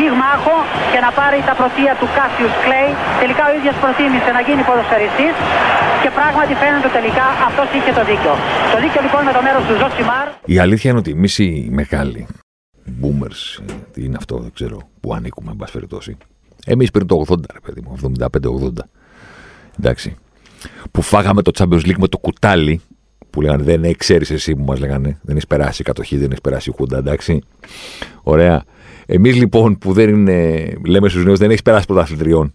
πυγμάχο και να πάρει τα πρωτεία του Κάσιους Κλέη. Τελικά ο ίδιος προτίμησε να γίνει ποδοσφαιριστής και πράγματι φαίνεται τελικά αυτός είχε το δίκιο. Το δίκιο λοιπόν με το μέρος του Ζωσιμάρ. Η αλήθεια είναι ότι εμείς οι μεγάλοι boomers, τι είναι αυτό, δεν ξέρω, που ανήκουμε, εν πάση περιπτώσει. Εμείς πριν το 80, ρε παιδί μου, 75-80. Εντάξει. Που φάγαμε το Champions League με το κουτάλι, που λέγανε Δεν ξέρεις εσύ που μας λέγανε. Δεν έχεις περάσει η κατοχή, δεν έχεις περάσει η Χούντα, εντάξει. Ωραία. Εμείς λοιπόν που δεν είναι, λέμε στους νέους, δεν έχει περάσει πρωταθλητριών.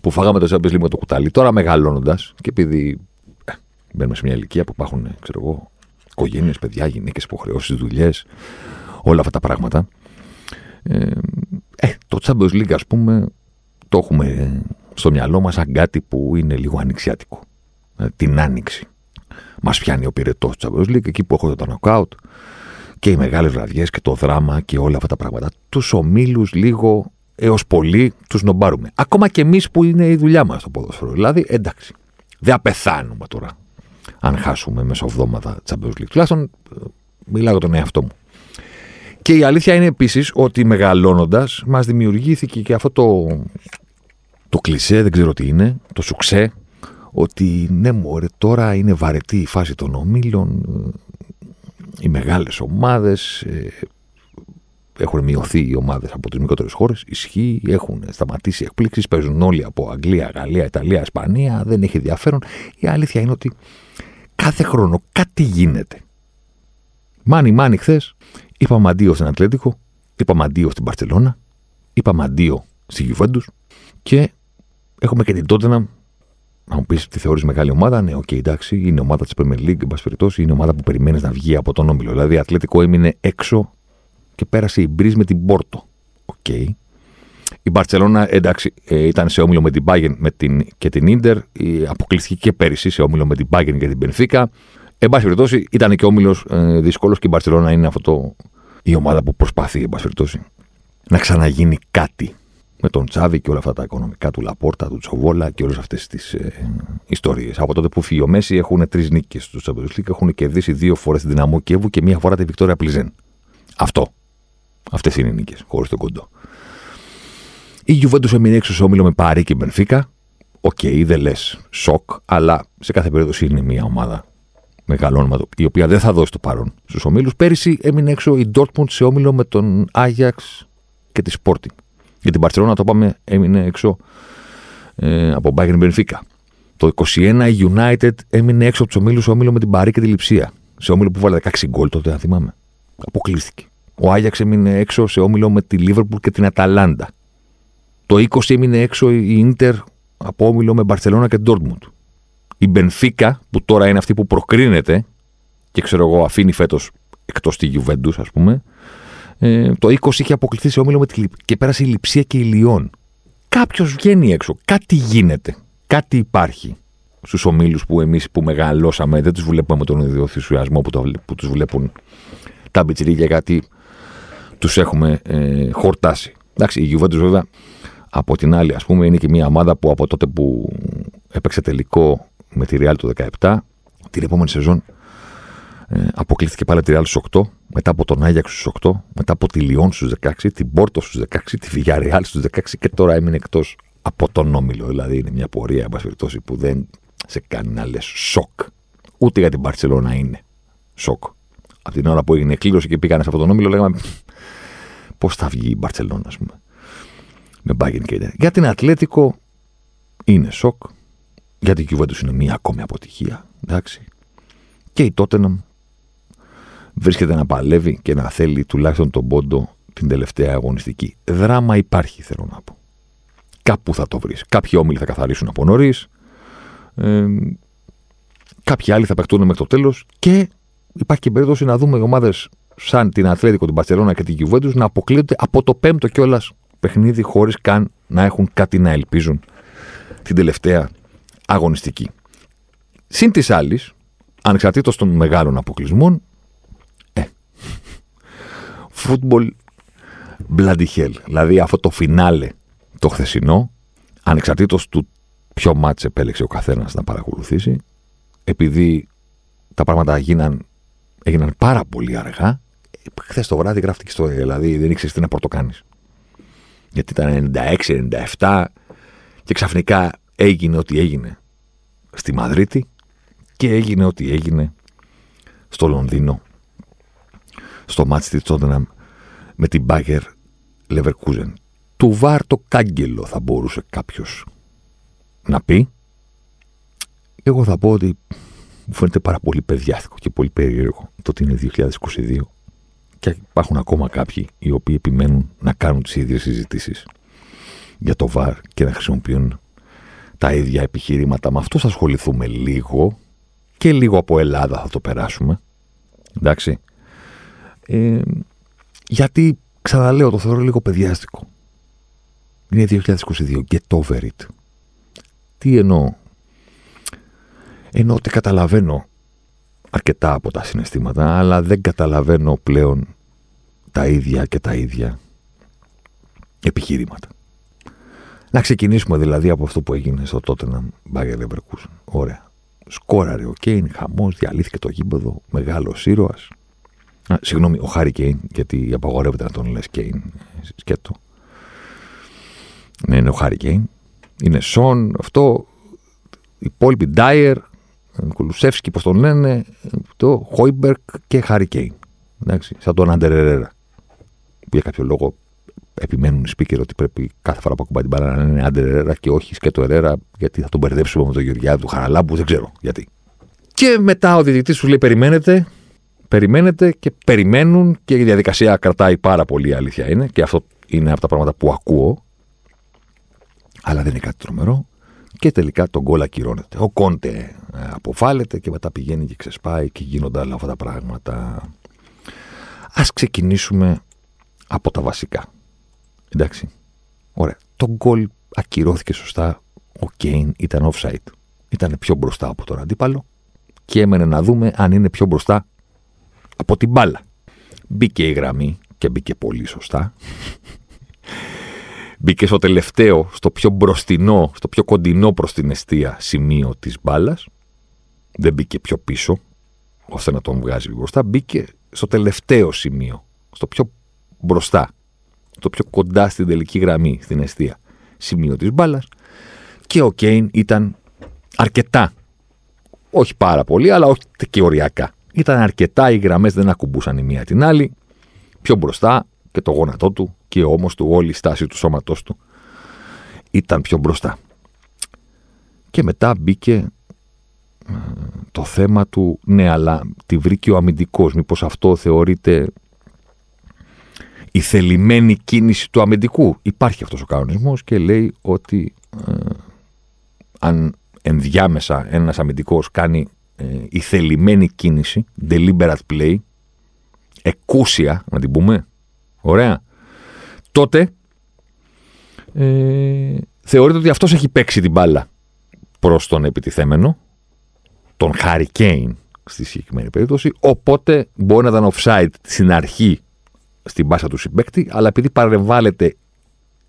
Που φάγαμε το Champions League με το κουτάλι. Τώρα μεγαλώνοντας και επειδή ε, μπαίνουμε σε μια ηλικία που υπάρχουν, ξέρω εγώ, οικογένειες, παιδιά, γυναίκες, υποχρεώσεις, δουλειές, όλα αυτά τα πράγματα. Ε, ε, το Champions League, ας πούμε, το έχουμε στο μυαλό μας σαν κάτι που είναι λίγο ανοιξιάτικο. Ε, την άνοιξη. Μας πιάνει ο πυρετός του Champions League, εκεί που έχω το knockout και οι μεγάλες βραδιές και το δράμα και όλα αυτά τα πράγματα. Τους ομίλους λίγο έως πολύ τους νομπάρουμε. Ακόμα και εμείς που είναι η δουλειά μας στο ποδόσφαιρο. Δηλαδή, εντάξει, δεν απεθάνουμε τώρα αν χάσουμε μεσοβδόματα Champions League. Τουλάχιστον ε, μιλάω για τον εαυτό μου. Και η αλήθεια είναι επίσης ότι μεγαλώνοντας μας δημιουργήθηκε και αυτό το, το κλισέ, δεν ξέρω τι είναι, το σουξέ, ότι ναι μωρέ τώρα είναι βαρετή η φάση των ομίλων, οι μεγάλες ομάδες, ε, έχουν μειωθεί οι ομάδες από τις μικρότερες χώρες, ισχύει, έχουν σταματήσει εκπλήξεις, παίζουν όλοι από Αγγλία, Γαλλία, Ιταλία, Ισπανία, δεν έχει ενδιαφέρον. Η αλήθεια είναι ότι κάθε χρόνο κάτι γίνεται. Μάνι μάνι χθες Είπαμε αντίο στην Ατλέτικο, είπαμε αντίο στην Μπαρσελόνα, είπαμε αντίο στη Γιουβέντους και έχουμε και την Τότεναμ. Να μου πεις τι θεωρείς μεγάλη ομάδα. Ναι, οκ, okay, εντάξει, είναι ομάδα της Premier League, εν πάση περιπτώσει, είναι ομάδα που περιμένεις να βγει από τον όμιλο. Δηλαδή, η Ατλέτικο έμεινε έξω και πέρασε η Μπριζ με την Πόρτο. Οκ. Okay. Η Μπαρσελόνα, εντάξει, ε, ήταν σε όμιλο με την Bayern με την, και την Ιντερ. Αποκλείστηκε και πέρυσι σε όμιλο με την Bayern και την Μπενφίκα. Εν πάση περιπτώσει, ήταν και όμιλος ε, δύσκολος και η Μπαρσελόνα είναι αυτό το, η ομάδα που προσπαθεί, εν πάση περιπτώσει, να ξαναγίνει κάτι με τον Τσάβι και όλα αυτά τα οικονομικά του Λαπόρτα, του Τσοβόλα και όλες αυτές τις ε, ιστορίες. Από τότε που φύγει ο Μέσι έχουν τρεις νίκες του Champions League, έχουν κερδίσει δύο φορές την Δυναμό Κιέβου και μία φορά τη Βικτόρια Πλζεν. Αυτό. Αυτές είναι οι νίκες, χωρίς τον κοντό. Η Γιουβέντους έμεινε έξω σε όμιλο με Παρί και Μπενφίκα. Οκ, okay, δεν λες σοκ, αλλά σε κάθε περίπτωση είναι μια ομάδα μεγάλο όνομα, η οποία δεν θα δώσει το παρόν στους ομίλους. Πέρυσι έμεινε έξω η Dortmund σε όμιλο με τον Άγιαξ και τη Sporting. Για την Barcelona το πάμε, έμεινε έξω ε, από Bayern Benfica. Το 21 η United έμεινε έξω από τους ομίλους σε όμιλο με την Παρί και τη Λιψία. Σε όμιλο που βάλε 16 γκολ τότε, αν θυμάμαι. Αποκλείστηκε. Ο Άγιαξ έμεινε έξω σε όμιλο με τη Liverpool και την Αταλάντα. Το 20 έμεινε έξω η Inter από όμιλο με Barcelona και Dortmund. Η Μπενφίκα, που τώρα είναι αυτή που προκρίνεται και ξέρω εγώ αφήνει φέτος εκτός τη Γιουβέντου, ας πούμε, ε, το 20 είχε αποκλειθεί σε όμιλο με τη, και πέρασε η Λιψία και η Λιόν. Κάποιος βγαίνει έξω. Κάτι γίνεται. Κάτι υπάρχει στους ομίλους που εμείς που μεγαλώσαμε δεν τους βλέπουμε με τον ίδιο θυσιασμό που, το, που τους βλέπουν τα μπιτσιρίκια γιατί τους έχουμε ε, χορτάσει. Εντάξει, η Γιουβέντους βέβαια από την άλλη, ας πούμε, είναι και μια ομάδα που από τότε που έπαιξε τελικό με τη Real του 17. Την επόμενη σεζόν ε, αποκλείστηκε πάλι τη Real στους 8, μετά από τον Άγιαξ στους 8, μετά από τη Λιόν στους 16, την Πόρτο στους 16, τη Villarreal στους 16 και τώρα έμεινε εκτός από τον Όμιλο. Δηλαδή είναι μια πορεία, εν που δεν σε κάνει να λες σοκ. Ούτε για την Παρσελόνα είναι σοκ. Από την ώρα που έγινε κλήρωση και πήγανε σε αυτόν τον Όμιλο, λέγαμε πώς θα βγει η Μπαρσελόνα, ας πούμε. Με Μπάγκεν και Για την Ατλέτικο είναι σοκ. Γιατί η Juventus είναι μία ακόμη αποτυχία. Εντάξει. Και η Tottenham βρίσκεται να παλεύει και να θέλει τουλάχιστον τον πόντο την τελευταία αγωνιστική. Δράμα υπάρχει, θέλω να πω. Κάπου θα το βρεις. Κάποιοι όμιλοι θα καθαρίσουν από νωρίς. Ε, κάποιοι άλλοι θα παιχτούν μέχρι το τέλος. Και υπάρχει και περίπτωση να δούμε ομάδες σαν την Ατλέτικο, την Παρσελόνα και την Juventus να αποκλείονται από το πέμπτο κιόλας παιχνίδι χωρίς καν να έχουν κάτι να ελπίζουν την τελευταία αγωνιστική. Συν της άλλης, ανεξαρτήτως των μεγάλων αποκλεισμών, ε, football bloody hell. Δηλαδή αυτό το φινάλε το χθεσινό, ανεξαρτήτως του ποιο μάτς επέλεξε ο καθένας να παρακολουθήσει, επειδή τα πράγματα γίναν, έγιναν πάρα πολύ αργά, χθες το βράδυ γράφτηκε στο δηλαδή δεν ήξερες τι να πρωτοκάνει. Γιατί ήταν 96-97 και ξαφνικά έγινε ό,τι έγινε στη Μαδρίτη και έγινε ό,τι έγινε στο Λονδίνο στο μάτς της Τότεναμ με την Μπάγκερ Leverkusen. Του βάρ το κάγκελο θα μπορούσε κάποιος να πει. Εγώ θα πω ότι μου φαίνεται πάρα πολύ παιδιάστικο και πολύ περίεργο το ότι είναι 2022 και υπάρχουν ακόμα κάποιοι οι οποίοι επιμένουν να κάνουν τις ίδιες συζητήσεις για το βάρ και να χρησιμοποιούν τα ίδια επιχειρήματα. Με αυτό θα ασχοληθούμε λίγο και λίγο από Ελλάδα θα το περάσουμε. Εντάξει. Ε, γιατί, ξαναλέω, το θεωρώ λίγο παιδιάστικο. Είναι 2022. Get over it. Τι εννοώ; Εννοώ ότι καταλαβαίνω αρκετά από τα συναισθήματα, αλλά δεν καταλαβαίνω πλέον τα ίδια και τα ίδια επιχειρήματα. Να ξεκινήσουμε δηλαδή από αυτό που έγινε στο τότε να Μπάγκερ Leverkusen. Ωραία. Σκόραρε ο Κέιν, χαμός, διαλύθηκε το γήπεδο, μεγάλος ήρωας. Συγγνώμη, ο Χάρη Κέιν, γιατί απαγορεύεται να τον λες Κέιν. Σκέτο. Ναι, είναι ο Χάρη Κέιν. Είναι Σον, αυτό. Οι υπόλοιποι Ντάιερ, Κουλουσεύσκι, πώς τον λένε, το Χόιμπεργκ και Χάρη Κέιν. Εντάξει, σαν τον Άντερ Ερέρα. Που για κάποιο λόγο επιμένουν οι speaker ότι πρέπει κάθε φορά που ακουμπάει την μπάλα να είναι Άντερ Ερέρα και όχι σκέτο Ερέρα, γιατί θα τον μπερδέψουμε με τον Γεωργιάδη του Χαραλάμπου, δεν ξέρω γιατί. Και μετά ο διαιτητής του λέει: Περιμένετε, περιμένετε και περιμένουν και η διαδικασία κρατάει πάρα πολύ, αλήθεια είναι. Και αυτό είναι από τα πράγματα που ακούω. Αλλά δεν είναι κάτι τρομερό. Και τελικά τον γκολ ακυρώνεται. Ο Κόντε ε, αποφάλεται και μετά πηγαίνει και ξεσπάει και γίνονται όλα αυτά τα πράγματα. Ας ξεκινήσουμε από τα βασικά. Εντάξει. Ωραία. Το γκολ ακυρώθηκε σωστά. Ο Κέιν ήταν offside. Ήταν πιο μπροστά από τον αντίπαλο και έμενε να δούμε αν είναι πιο μπροστά από την μπάλα. Μπήκε η γραμμή και μπήκε πολύ σωστά. μπήκε στο τελευταίο, στο πιο μπροστινό, στο πιο κοντινό προς την αιστεία σημείο της μπάλας. Δεν μπήκε πιο πίσω, ώστε να τον βγάζει μπροστά. Μπήκε στο τελευταίο σημείο, στο πιο μπροστά, στο πιο κοντά στην τελική γραμμή, στην αιστεία σημείο της μπάλας. Και ο Κέιν ήταν αρκετά, όχι πάρα πολύ, αλλά όχι και οριακά. Ήταν αρκετά, οι γραμμές δεν ακουμπούσαν η μία την άλλη, πιο μπροστά και το γόνατό του και ο ώμος του, όλη η στάση του σώματός του ήταν πιο μπροστά. Και μετά μπήκε ε, το θέμα του, ναι, αλλά τη βρήκε ο αμυντικός. Μήπως αυτό θεωρείται η θελημένη κίνηση του αμυντικού. Υπάρχει αυτός ο κανονισμός και λέει ότι ε, αν ενδιάμεσα ένας αμυντικός κάνει ε, η θελημένη κίνηση, deliberate play, εκούσια, να την πούμε, ωραία, τότε ε, θεωρείται ότι αυτός έχει παίξει την μπάλα προς τον επιτιθέμενο, τον Harry Kane στη συγκεκριμένη περίπτωση, οπότε μπορεί να ήταν offside στην αρχή στην μπάσα του συμπέκτη, αλλά επειδή παρεμβάλλεται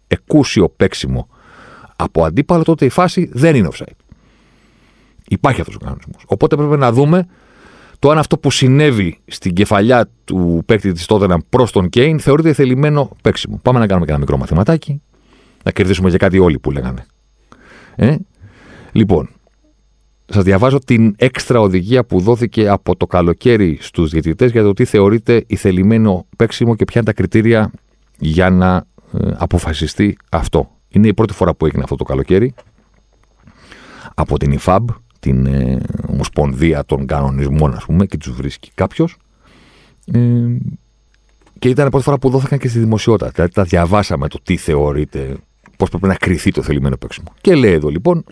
εκούσιο παίξιμο από αντίπαλο, τότε η φάση δεν είναι offside. Υπάρχει αυτός ο κανονισμός. Οπότε πρέπει να δούμε το αν αυτό που συνέβη στην κεφαλιά του παίκτη της Τότεναμ προς τον Κέιν θεωρείται θελημένο παίξιμο. Πάμε να κάνουμε και ένα μικρό μαθηματάκι. Να κερδίσουμε για κάτι όλοι που λέγανε. Ε; Λοιπόν, σας διαβάζω την έξτρα οδηγία που δόθηκε από το καλοκαίρι στους διαιτητές για το τι θεωρείται η θελημένο παίξιμο και ποια είναι τα κριτήρια για να ε, αποφασιστεί αυτό. Είναι η πρώτη φορά που έγινε αυτό το καλοκαίρι από την IFAB, την ε, Ομοσπονδία των Κανονισμών, ας πούμε, και τους βρίσκει κάποιος. Ε, και ήταν η πρώτη φορά που δόθηκαν και στη δημοσιότητα. Δηλαδή τα διαβάσαμε το τι θεωρείται, πώς πρέπει να κρυθεί το θελημένο παίξιμο. Και λέει εδώ λοιπόν,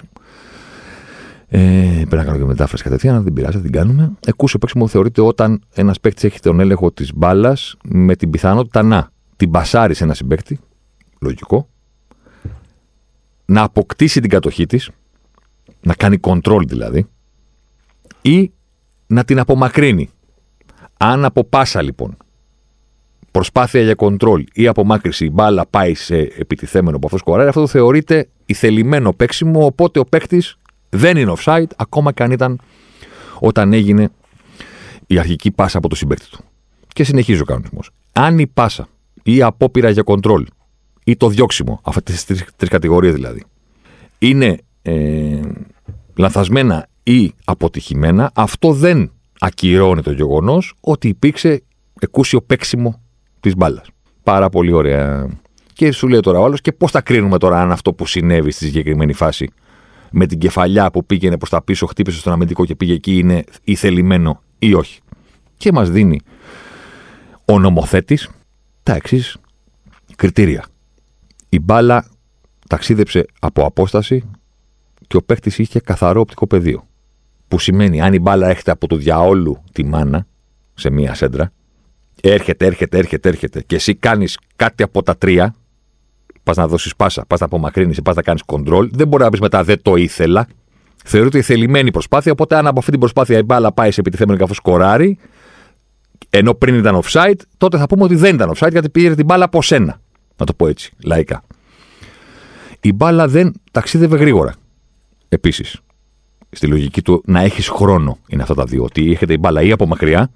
ε, πρέπει να κάνω και μετάφραση κατευθείαν, αν δεν πειράζει, θα την κάνουμε. Εκούσιο παίξιμο θεωρείται όταν ένας παίκτης έχει τον έλεγχο της μπάλας με την πιθανότητα να την πασάρει σε ένα συμπέκτη, λογικό, να αποκτήσει την κατοχή της, να κάνει control δηλαδή, ή να την απομακρύνει. Αν από πάσα λοιπόν προσπάθεια για control ή απομάκρυση η μπάλα πάει σε επιτιθέμενο από αυτό σκοράρει, αυτό το θεωρείται ηθελημένο παίξιμο, οπότε ο παίκτης δεν είναι offside, ακόμα και αν ήταν όταν έγινε η αρχική πάσα από το συμπέκτη του. Και συνεχίζει ο κανονισμός. Αν η πάσα ή η απόπειρα για control ή το διώξιμο, αυτές τις τρεις κατηγορίες δηλαδή, είναι ε, λανθασμένα ή αποτυχημένα, αυτό δεν ακυρώνει το γεγονός ότι υπήρξε εκούσιο παίξιμο της μπάλας. Πάρα πολύ ωραία. Και σου λέει τώρα ο άλλος, και πώς θα κρίνουμε τώρα αν αυτό που συνέβη στη συγκεκριμένη φάση με την κεφαλιά που πήγαινε προς τα πίσω, χτύπησε στον αμυντικό και πήγε εκεί, είναι ηθελημένο ή όχι. Και μας δίνει ο νομοθέτης τα εξής κριτήρια. Η μπάλα ταξίδεψε από απόσταση και ο παίχτης είχε καθαρό οπτικό πεδίο. Που σημαίνει, αν η μπάλα έρχεται από το διαόλου τη μάνα σε μία σέντρα, έρχεται, έρχεται, έρχεται, έρχεται και εσύ κάνεις κάτι από τα τρία, πας να δώσεις πάσα, πας να απομακρύνεις, πας να κάνεις control, δεν μπορεί να πεις μετά δεν το ήθελα. Θεωρείται η θελημένη προσπάθεια, οπότε αν από αυτή την προσπάθεια η μπάλα πάει σε επιτιθέμενο και αφού σκοράρει, ενώ πριν ήταν offside, τότε θα πούμε ότι δεν ήταν offside γιατί πήρε την μπάλα από σένα. Να το πω έτσι, λαϊκά. Η μπάλα δεν ταξίδευε γρήγορα. Επίσης, στη λογική του να έχεις χρόνο είναι αυτά τα δύο. Ότι έχετε η μπάλα ή από μακριά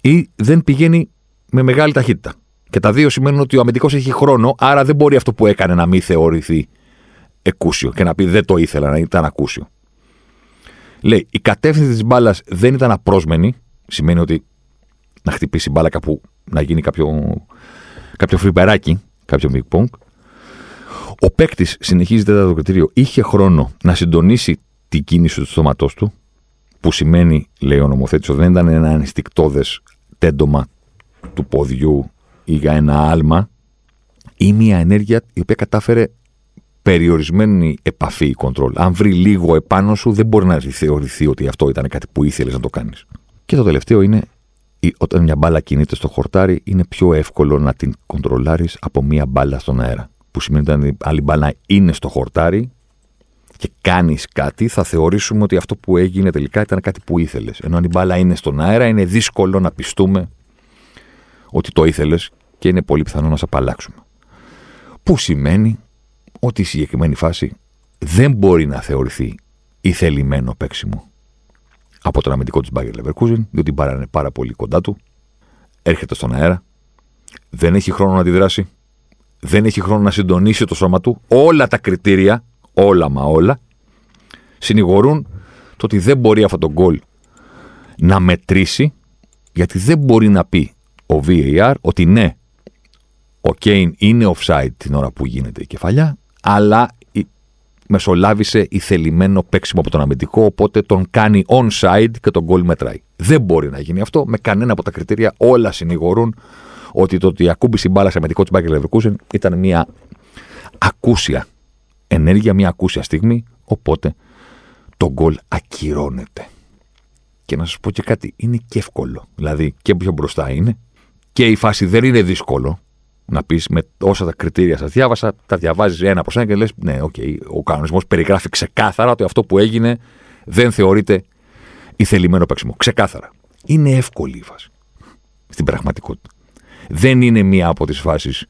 ή δεν πηγαίνει με μεγάλη ταχύτητα. Και τα δύο σημαίνουν ότι ο αμυντικός έχει χρόνο, άρα δεν μπορεί αυτό που έκανε να μην θεωρηθεί εκούσιο και να πει δεν το ήθελα, να ήταν ακούσιο. Λέει, η κατεύθυνση της μπάλας δεν ήταν απρόσμενη, σημαίνει ότι να χτυπήσει μπάλα κάπου, να γίνει κάποιο, κάποιο φριμπεράκι, κάποιο big pong. Ο παίκτης, συνεχίζεται το κριτήριο, είχε χρόνο να συντονίσει την κίνηση του στόματός του, που σημαίνει, λέει ο νομοθέτης, ότι δεν ήταν ένα ανιστικτόδε τέντομα του ποδιού ή για ένα άλμα, ή μια ενέργεια η οποία κατάφερε περιορισμένη επαφή κοντρόλ. Αν βρει λίγο επάνω σου, δεν μπορεί να θεωρηθεί ότι αυτό ήταν κάτι που ήθελες να το κάνεις. Και το τελευταίο είναι όταν μια μπάλα κινείται στο χορτάρι, είναι πιο εύκολο να την κοντρολάρεις από μια μπάλα στον αέρα. Που σημαίνει ότι αν άλλη μπάλα είναι στο χορτάρι και κάνεις κάτι, θα θεωρήσουμε ότι αυτό που έγινε τελικά ήταν κάτι που ήθελες. Ενώ αν η μπάλα είναι στον αέρα, είναι δύσκολο να πιστούμε ότι το ήθελες και είναι πολύ πιθανό να σε απαλλάξουμε. Που σημαίνει ότι η συγκεκριμένη φάση δεν μπορεί να θεωρηθεί ηθελημένο παίξιμο από τον αμυντικό της Μπάγκερ Leverkusen, διότι η πάρα πολύ κοντά του, έρχεται στον αέρα, δεν έχει χρόνο να αντιδράσει, δεν έχει χρόνο να συντονίσει το σώμα του. Όλα τα κριτήρια, όλα μα όλα, συνηγορούν το ότι δεν μπορεί αυτό το γκολ να μετρήσει, γιατί δεν μπορεί να πει ο VAR ότι ναι, ο Κέιν είναι offside την ώρα που γίνεται η κεφαλιά, αλλά μεσολάβησε η θελημένο παίξιμο από τον αμυντικό, οπότε τον κάνει onside και τον γκολ μετράει. Δεν μπορεί να γίνει αυτό με κανένα από τα κριτήρια. Όλα συνηγορούν ότι το ότι ακούμπησε η μπάλα σε αμυντικό της Μπάγκερ Λεβερκούσεν ήταν μια ακούσια ενέργεια, μια ακούσια στιγμή, οπότε το γκολ ακυρώνεται. Και να σας πω και κάτι, είναι και εύκολο. Δηλαδή και πιο μπροστά είναι και η φάση δεν είναι δύσκολο να πεις με όσα τα κριτήρια σας διάβασα, τα διαβάζεις ένα προς ένα και λες: Ναι, OK, okay, ο κανονισμός περιγράφει ξεκάθαρα ότι αυτό που έγινε δεν θεωρείται ηθελημένο παίξιμο. Ξεκάθαρα. Είναι εύκολη η φάση. Στην πραγματικότητα. Δεν είναι μία από τις φάσεις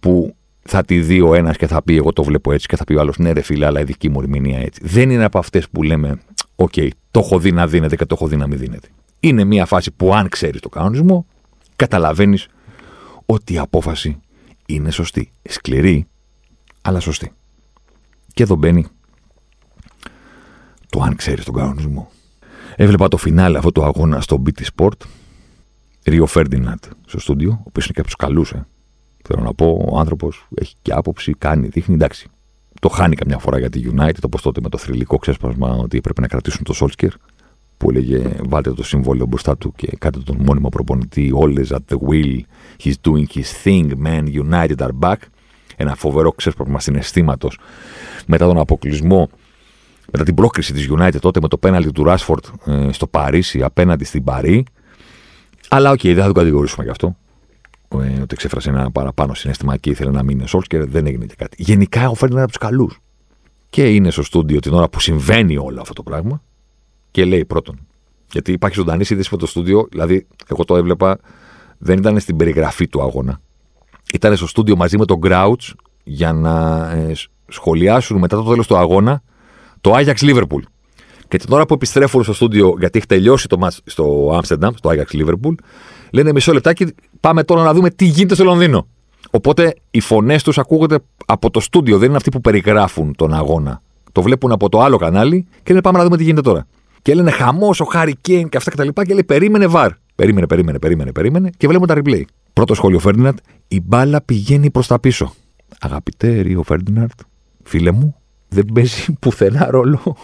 που θα τη δει ο ένας και θα πει: Εγώ το βλέπω έτσι, και θα πει ο άλλος: Ναι, ρε φίλε, αλλά η δική μου ερμηνεία έτσι. Δεν είναι από αυτές που λέμε: OK, okay, το έχω δει να δίνεται και το έχω δει να μην δίνεται. Είναι μία φάση που, αν ξέρεις το κανονισμό, καταλαβαίνεις ότι η απόφαση είναι σωστή. Σκληρή, αλλά σωστή. Και εδώ μπαίνει το αν ξέρεις τον κανονισμό. Έβλεπα το φινάλε αυτό το αγώνα στο BT Sport. Ρίο Φέρντιναντ στο στούντιο, ο οποίος είναι και από τους καλούς. Ε. Θέλω να πω, ο άνθρωπος έχει και άποψη, κάνει, δείχνει. Εντάξει. Το χάνει καμιά φορά για τη United, όπως τότε με το θρυλικό ξέσπασμα ότι έπρεπε να κρατήσουν το Solskjaer που έλεγε βάλτε το σύμβολο μπροστά του και κάντε τον μόνιμο προπονητή always at the wheel he's doing his thing man united are back ένα φοβερό ξέσπασμα συναισθήματος μετά τον αποκλεισμό μετά την πρόκριση της United τότε με το πέναλτι του Ράσφορντ ε, στο Παρίσι απέναντι στην Παρί αλλά OK, okay, δεν θα το κατηγορήσουμε γι' αυτό ε, ότι εξέφρασε ένα παραπάνω συναισθήμα και ήθελε να μείνει ο Σόλσκερ, δεν έγινε και κάτι. Γενικά ο Φέρναν από τους καλούς. και είναι στο στούντιο την ώρα που συμβαίνει όλο αυτό το πράγμα και λέει πρώτον. Γιατί υπάρχει ζωντανή σύνδεση με το στούντιο, δηλαδή εγώ το έβλεπα, δεν ήταν στην περιγραφή του αγώνα. Ήταν στο στούντιο μαζί με τον Grouch για να ε, σχολιάσουν μετά το τέλος του αγώνα το Ajax Liverpool. Και την ώρα που επιστρέφουν στο στούντιο, γιατί έχει τελειώσει το match στο Amsterdam, στο Ajax Liverpool, λένε μισό λεπτάκι, πάμε τώρα να δούμε τι γίνεται στο Λονδίνο. Οπότε οι φωνές τους ακούγονται από το στούντιο, δεν είναι αυτοί που περιγράφουν τον αγώνα. Το βλέπουν από το άλλο κανάλι και λένε πάμε να δούμε τι γίνεται τώρα. Και λένε χαμός ο Χάρη Κέιν και αυτά και τα λοιπά και λέει περίμενε βαρ. Περίμενε, περίμενε, περίμενε, περίμενε και βλέπουμε τα replay. Πρώτο σχόλιο Φέρντιναντ, η μπάλα πηγαίνει προς τα πίσω. Αγαπητέ Ρίο Φέρντιναντ, φίλε μου, δεν παίζει πουθενά ρόλο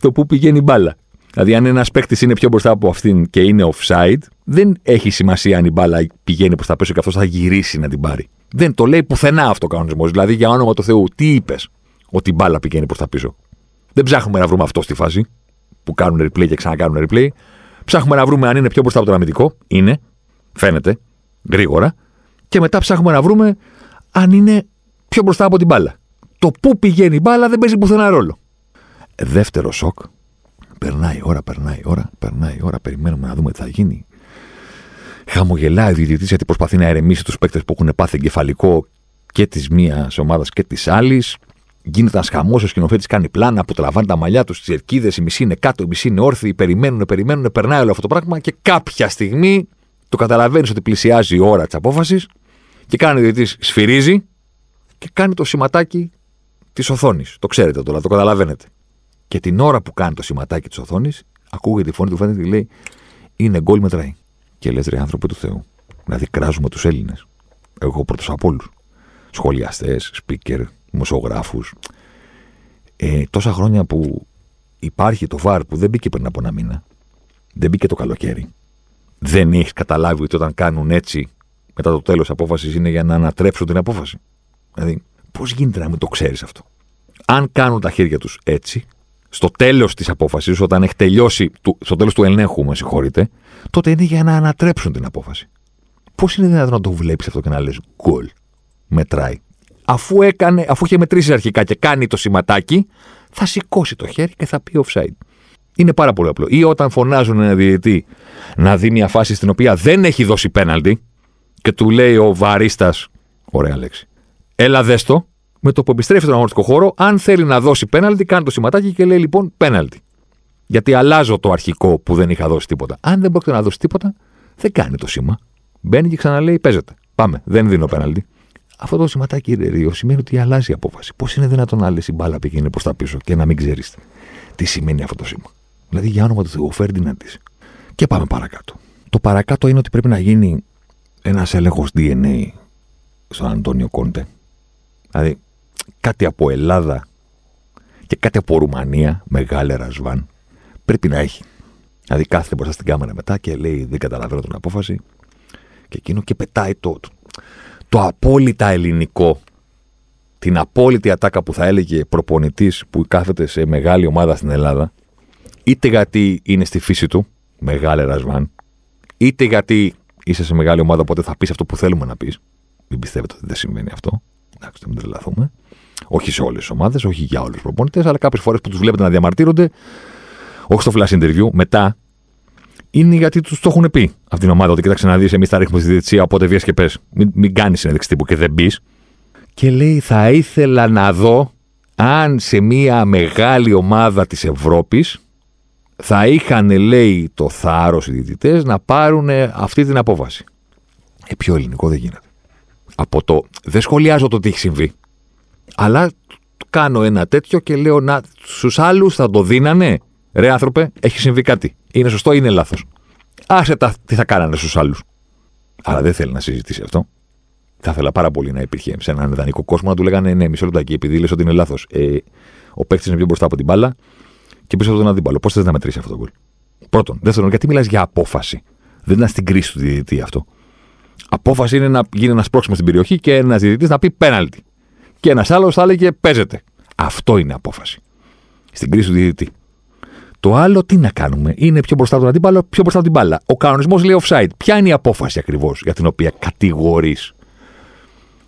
το που πηγαίνει η μπάλα. Δηλαδή, αν ένας παίκτης είναι πιο μπροστά από αυτήν και είναι offside, δεν έχει σημασία αν η μπάλα πηγαίνει προς τα πίσω και αυτός θα γυρίσει να την πάρει. Δεν το λέει πουθενά αυτό ο κανονισμός. Δηλαδή, για όνομα του Θεού, τι είπες; Ότι η μπάλα πηγαίνει προς τα πίσω. Δεν ψάχνουμε να βρούμε αυτό στη φάση που κάνουν replay και ξανακάνουν replay. Ψάχνουμε να βρούμε αν είναι πιο μπροστά από το αμυντικό. Είναι, φαίνεται, γρήγορα. Και μετά ψάχνουμε να βρούμε αν είναι πιο μπροστά από την μπάλα. Το πού πηγαίνει η μπάλα δεν παίζει πουθενά ρόλο. Δεύτερο σοκ. Περνάει η ώρα, περνάει η ώρα, περνάει η ώρα. Περιμένουμε να δούμε τι θα γίνει. Χαμογελάει ο διαιτητής γιατί προσπαθεί να ερεμήσει τους παίκτες που έχουν πάθει εγκεφαλικό και της μίας ομάδας και της άλλης. Γίνεται ένας χαμός, ο σκηνοθέτης κάνει πλάνα που τραβάνε τα μαλλιά τους στι ερκίδε. Η μισή είναι κάτω, η μισή είναι όρθιοι. Περιμένουν, περιμένουν, περνάει όλο αυτό το πράγμα και κάποια στιγμή το καταλαβαίνεις ότι πλησιάζει η ώρα της απόφασης και κάνει ο διαιτητής, σφυρίζει και κάνει το σηματάκι της οθόνης. Το ξέρετε τώρα, το καταλαβαίνετε. Και την ώρα που κάνει το σηματάκι της οθόνης, ακούγεται η φωνή του φαίνεται και λέει: Είναι γκολ μετράει. Και λες, ρε άνθρωποι του Θεού, δηλαδή κράζουμε τους Έλληνες. Εγώ πρώτος από όλους. Σχολιαστές, speaker, δημοσιογράφους. Ε, τόσα χρόνια που υπάρχει το βαρ που δεν μπήκε πριν από ένα μήνα, δεν μπήκε το καλοκαίρι. Δεν έχεις καταλάβει ότι όταν κάνουν έτσι μετά το τέλος απόφασης είναι για να ανατρέψουν την απόφαση. Δηλαδή, πώς γίνεται να μην το ξέρεις αυτό; Αν κάνουν τα χέρια τους έτσι, στο τέλος της απόφασης, όταν έχει τελειώσει, στο τέλος του ελέγχου, με συγχωρείτε, τότε είναι για να ανατρέψουν την απόφαση. Πώς είναι δυνατόν να το βλέπεις αυτό και να λες γκολ, μετράει. Αφού, έκανε, αφού είχε μετρήσει αρχικά και κάνει το σηματάκι, θα σηκώσει το χέρι και θα πει offside. Είναι πάρα πολύ απλό. Ή όταν φωνάζουν ένα διαιτητή να δει μια φάση στην οποία δεν έχει δώσει πέναλτι και του λέει ο βαρίστας, ωραία λέξη, έλα δέστο, με το που επιστρέφει στον αγωνιστικό χώρο, αν θέλει να δώσει πέναλτι, κάνει το σηματάκι και λέει λοιπόν πέναλτι. Γιατί αλλάζω το αρχικό που δεν είχα δώσει τίποτα. Αν δεν πρόκειται να δώσει τίποτα, δεν κάνει το σήμα. Μπαίνει και ξαναλέει παίζεται. Πάμε, δεν δίνω πέναλτι. Αυτό το σηματάκι Ρίο σημαίνει ότι αλλάζει η απόφαση. Πώς είναι δυνατόν να λες η μπάλα πηγαίνει προς τα πίσω και να μην ξέρεις τι σημαίνει αυτό το σήμα. Δηλαδή για όνομα του Θεού, να τη. Και πάμε παρακάτω. Το παρακάτω είναι ότι πρέπει να γίνει ένας έλεγχος DNA στον Αντώνιο Κόντε. Δηλαδή κάτι από Ελλάδα και κάτι από Ρουμανία, μεγάλη ρασβάν, πρέπει να έχει. Δηλαδή κάθεται μπροστά στην κάμερα μετά και λέει δεν καταλαβαίνω την απόφαση και εκείνο και πετάει το, το, το απόλυτα ελληνικό την απόλυτη ατάκα που θα έλεγε προπονητής που κάθεται σε μεγάλη ομάδα στην Ελλάδα, είτε γιατί είναι στη φύση του, μεγάλη ρασβάν, είτε γιατί είσαι σε μεγάλη ομάδα, οπότε θα πεις αυτό που θέλουμε να πεις. Μην πιστεύετε ότι δεν συμβαίνει αυτό. Εντάξει, μην τρελαθούμε. Όχι σε όλες τις ομάδες, όχι για όλους τους προπονητές, αλλά κάποιες φορές που τους βλέπετε να διαμαρτύρονται, όχι στο flash interview, μετά, είναι γιατί τους το έχουν πει από την ομάδα ότι κοίταξε να δεις, εμείς θα ρίχνουμε στη διετησία, οπότε βγει και πες. Μην, μην κάνεις συνέντευξη τύπου και δεν μπεις. Και λέει, θα ήθελα να δω αν σε μια μεγάλη ομάδα της Ευρώπης θα είχαν, λέει, το θάρρος οι διαιτητές να πάρουν αυτή την απόφαση. Ε, πιο ελληνικό δεν γίνεται. Από το, δεν σχολιάζω το τι έχει συμβεί. Αλλά κάνω ένα τέτοιο και λέω να στους άλλους θα το δίνανε. Ρε άνθρωπε, έχει συμβεί κάτι. Είναι σωστό ή είναι λάθος. Άσε τα τι θα κάνανε στους άλλους. Αλλά δεν θέλει να συζητήσει αυτό. Θα ήθελα πάρα πολύ να υπήρχε σε έναν ιδανικό κόσμο να του λέγανε ναι, μισό λεπτάκι, επειδή λες ότι είναι λάθος. Ε, ο παίκτης είναι πιο μπροστά από την μπάλα και πίσω από τον αντίπαλο. Πώς θες να μετρήσει αυτό το γκολ; Πρώτον. Δεύτερον, γιατί μιλάς για απόφαση; Δεν είναι στην κρίση του διαιτητή αυτό. Απόφαση είναι να γίνει ένας πρόξιμος στην περιοχή και ένας διαιτητής να πει πέναλτι και ένας άλλος θα έλεγε παίζεται. Αυτό είναι απόφαση. Στην κρίση του διαιτητή. Το άλλο τι να κάνουμε; Είναι πιο μπροστά από τον αντίπαλο, πιο μπροστά από την μπάλα. Ο κανονισμός λέει offside. Ποια είναι η απόφαση ακριβώς για την οποία κατηγορείς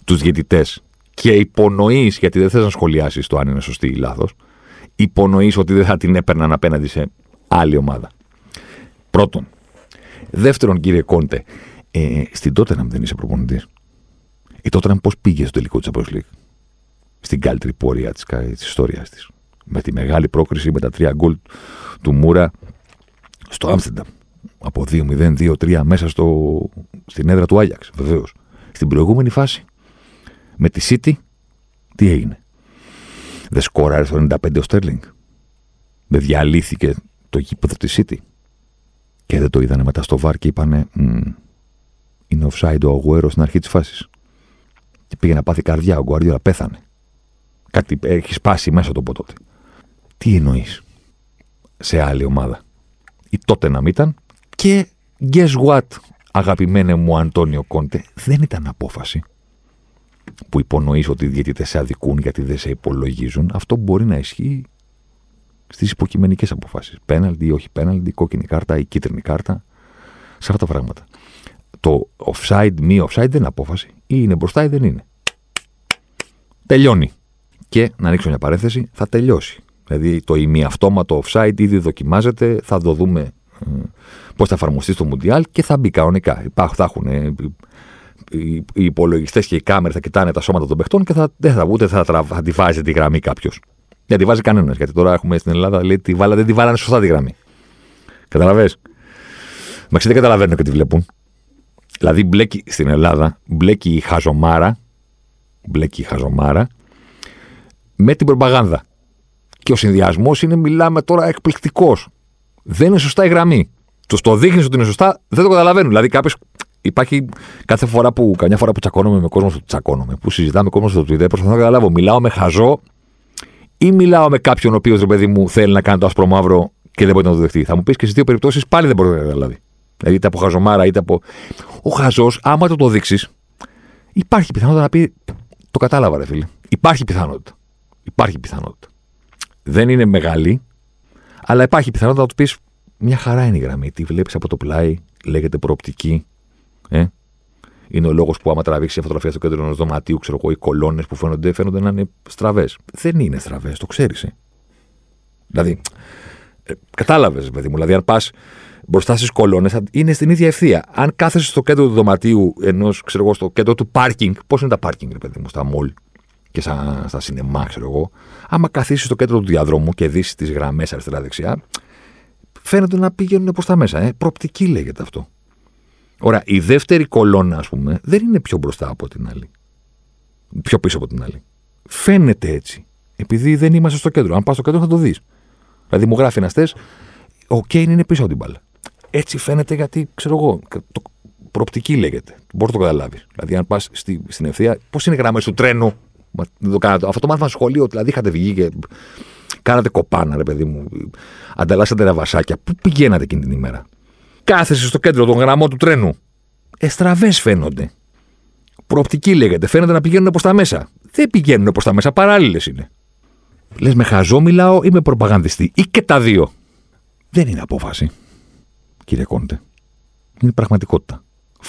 τους διαιτητές και υπονοείς, γιατί δεν θες να σχολιάσεις το αν είναι σωστή ή λάθος, υπονοείς ότι δεν θα την έπαιρναν απέναντι σε άλλη ομάδα. Πρώτον. Δεύτερον, κύριε Κόντε, ε, στην Τότεναμ δεν είσαι προπονητής. Η Τότεναμ πώς πήγε στο τελικό της Champions Στην καλύτερη πορεία της ιστορίας της. Με τη μεγάλη πρόκριση με τα τρία γκολ του Μούρα στο Άμστερνταμ. Από 2-0, 2-3 μέσα στο, στην έδρα του Άγιαξ, βεβαίως. Στην προηγούμενη φάση, με τη City, τι έγινε; Δεν σκόραρε το 95 ο Στέρλινγκ. Δεν διαλύθηκε το γήπεδο της City. Και δεν το είδανε μετά στο βάρ και είπανε είναι offside ο Αγουέρος στην αρχή της φάσης. Και πήγε να πάθει καρδιά, ο Γκουαρδιόλα πέθανε. Κάτι έχει σπάσει μέσα το ποτό. Τι εννοείς σε άλλη ομάδα; Η τότε να ήταν; Και guess what, αγαπημένε μου Αντώνιο Κόντε, δεν ήταν απόφαση που υπονοείς ότι οι διαιτητές σε αδικούν γιατί δεν σε υπολογίζουν. Αυτό μπορεί να ισχύει στις υποκειμενικές αποφάσεις. Πέναλτι ή όχι πέναλτι, κόκκινη κάρτα ή κίτρινη κάρτα. Σε αυτά τα πράγματα. Το offside, μη offside δεν είναι απόφαση. Ή είναι μπροστά ή δεν είναι. Τελειώνει. Και να ανοίξω μια παρένθεση, θα τελειώσει. Δηλαδή το ημιαυτόματο offside ήδη δοκιμάζεται, θα το δούμε ε, πώς θα εφαρμοστεί στο Μουντιάλ και θα μπει κανονικά. Υπάρχουν, θα έχουν ε, οι υπολογιστές και οι κάμερε θα κοιτάνε τα σώματα των παιχτών και θα, δεν θα, ούτε θα, θα τη βάζει τη γραμμή κάποιος. Δεν τη βάζει κανένας. Γιατί τώρα έχουμε στην Ελλάδα λέει τη βάλα, δεν τη βάλανε σωστά τη γραμμή. Καταλαβέ. Μα δεν καταλαβαίνουν και τι βλέπουν. Δηλαδή μπλέκει στην Ελλάδα, μπλέκει η χαζομάρα, μπλέκει η χαζομάρα με την προπαγάνδα. Και ο συνδυασμός είναι, μιλάμε τώρα, εκπληκτικός. Δεν είναι σωστά η γραμμή. Του το δείχνεις ότι είναι σωστά, δεν το καταλαβαίνουν. Δηλαδή κάποιος. Υπάρχει κάθε φορά που, καμιά φορά που τσακώνομαι με κόσμο, τσακώνομαι, που συζητάμε με κόσμο στο Twitter, προσπαθώ να καταλάβω. Μιλάω με χαζό ή μιλάω με κάποιον ο οποίος, ρε παιδί μου, θέλει να κάνει το άσπρο μαύρο και δεν μπορεί να το δεχτεί. Θα μου πεις και στι δύο περιπτώσεις πάλι δεν μπορεί να καταλάβει. Δηλαδή είτε από χαζομάρα είτε από. Ο χαζός, άμα το το δείξεις, υπάρχει πιθανότητα να πει. Το κατάλαβα, ρε φίλε. Υπάρχει πιθανότητα. Υπάρχει πιθανότητα. Δεν είναι μεγάλη, αλλά υπάρχει πιθανότητα να του πεις μια χαρά είναι η γραμμή. Τι βλέπεις από το πλάι, λέγεται προοπτική. Ε; Είναι ο λόγος που άμα τραβήξεις φωτογραφία στο κέντρο ενός δωματίου, ξέρω εγώ, οι κολόνες που φαίνονται, φαίνονται να είναι στραβές. Δεν είναι στραβές, το ξέρεις. Ε. Δηλαδή, ε, κατάλαβες, παιδί μου. Δηλαδή, αν πας μπροστά στις κολόνες, είναι στην ίδια ευθεία. Αν κάθεσαι στο κέντρο του δωματίου ενός, ξέρω εγώ, στο κέντρο του πάρκινγκ, πώς είναι τα πάρκινγκ, ρε παιδί μου, στα μολ; Και στα, στα σινεμά, ξέρω εγώ. Άμα καθίσεις στο κέντρο του διαδρόμου και δεις τις γραμμές αριστερά-δεξιά, φαίνεται να πηγαίνουν προς τα μέσα. Ε. Προπτική λέγεται αυτό. Ωραία, η δεύτερη κολόνα, ας πούμε, δεν είναι πιο μπροστά από την άλλη. Πιο πίσω από την άλλη. Φαίνεται έτσι. Επειδή δεν είμαστε στο κέντρο. Αν πας στο κέντρο θα το δεις. Δηλαδή μου γράφει ένας τε, ο Κέιν είναι πίσω από την μπάλα. Έτσι φαίνεται γιατί, ξέρω εγώ, το, προοπτική λέγεται. Μπορείς να το καταλάβεις. Δηλαδή, αν πας στη, στην ευθεία, πώς είναι οι γραμμές του τρένου; Το Αυτό το μάθημα σχολείο, δηλαδή είχατε βγει και κάνατε κοπάνα, ρε παιδί μου. Ανταλλάσσατε τα βασάκια. Πού πηγαίνατε εκείνη την ημέρα; Κάθεσαι στο κέντρο των γραμμών του τρένου. Εστραβές φαίνονται. Προοπτική λέγεται. Φαίνεται να πηγαίνουν προς τα μέσα. Δεν πηγαίνουν προς τα μέσα, παράλληλες είναι. Λες με χαζό μιλάω ή με προπαγανδιστή. Ή και τα δύο. Δεν είναι απόφαση, κύριε Κόντε. Είναι πραγματικότητα.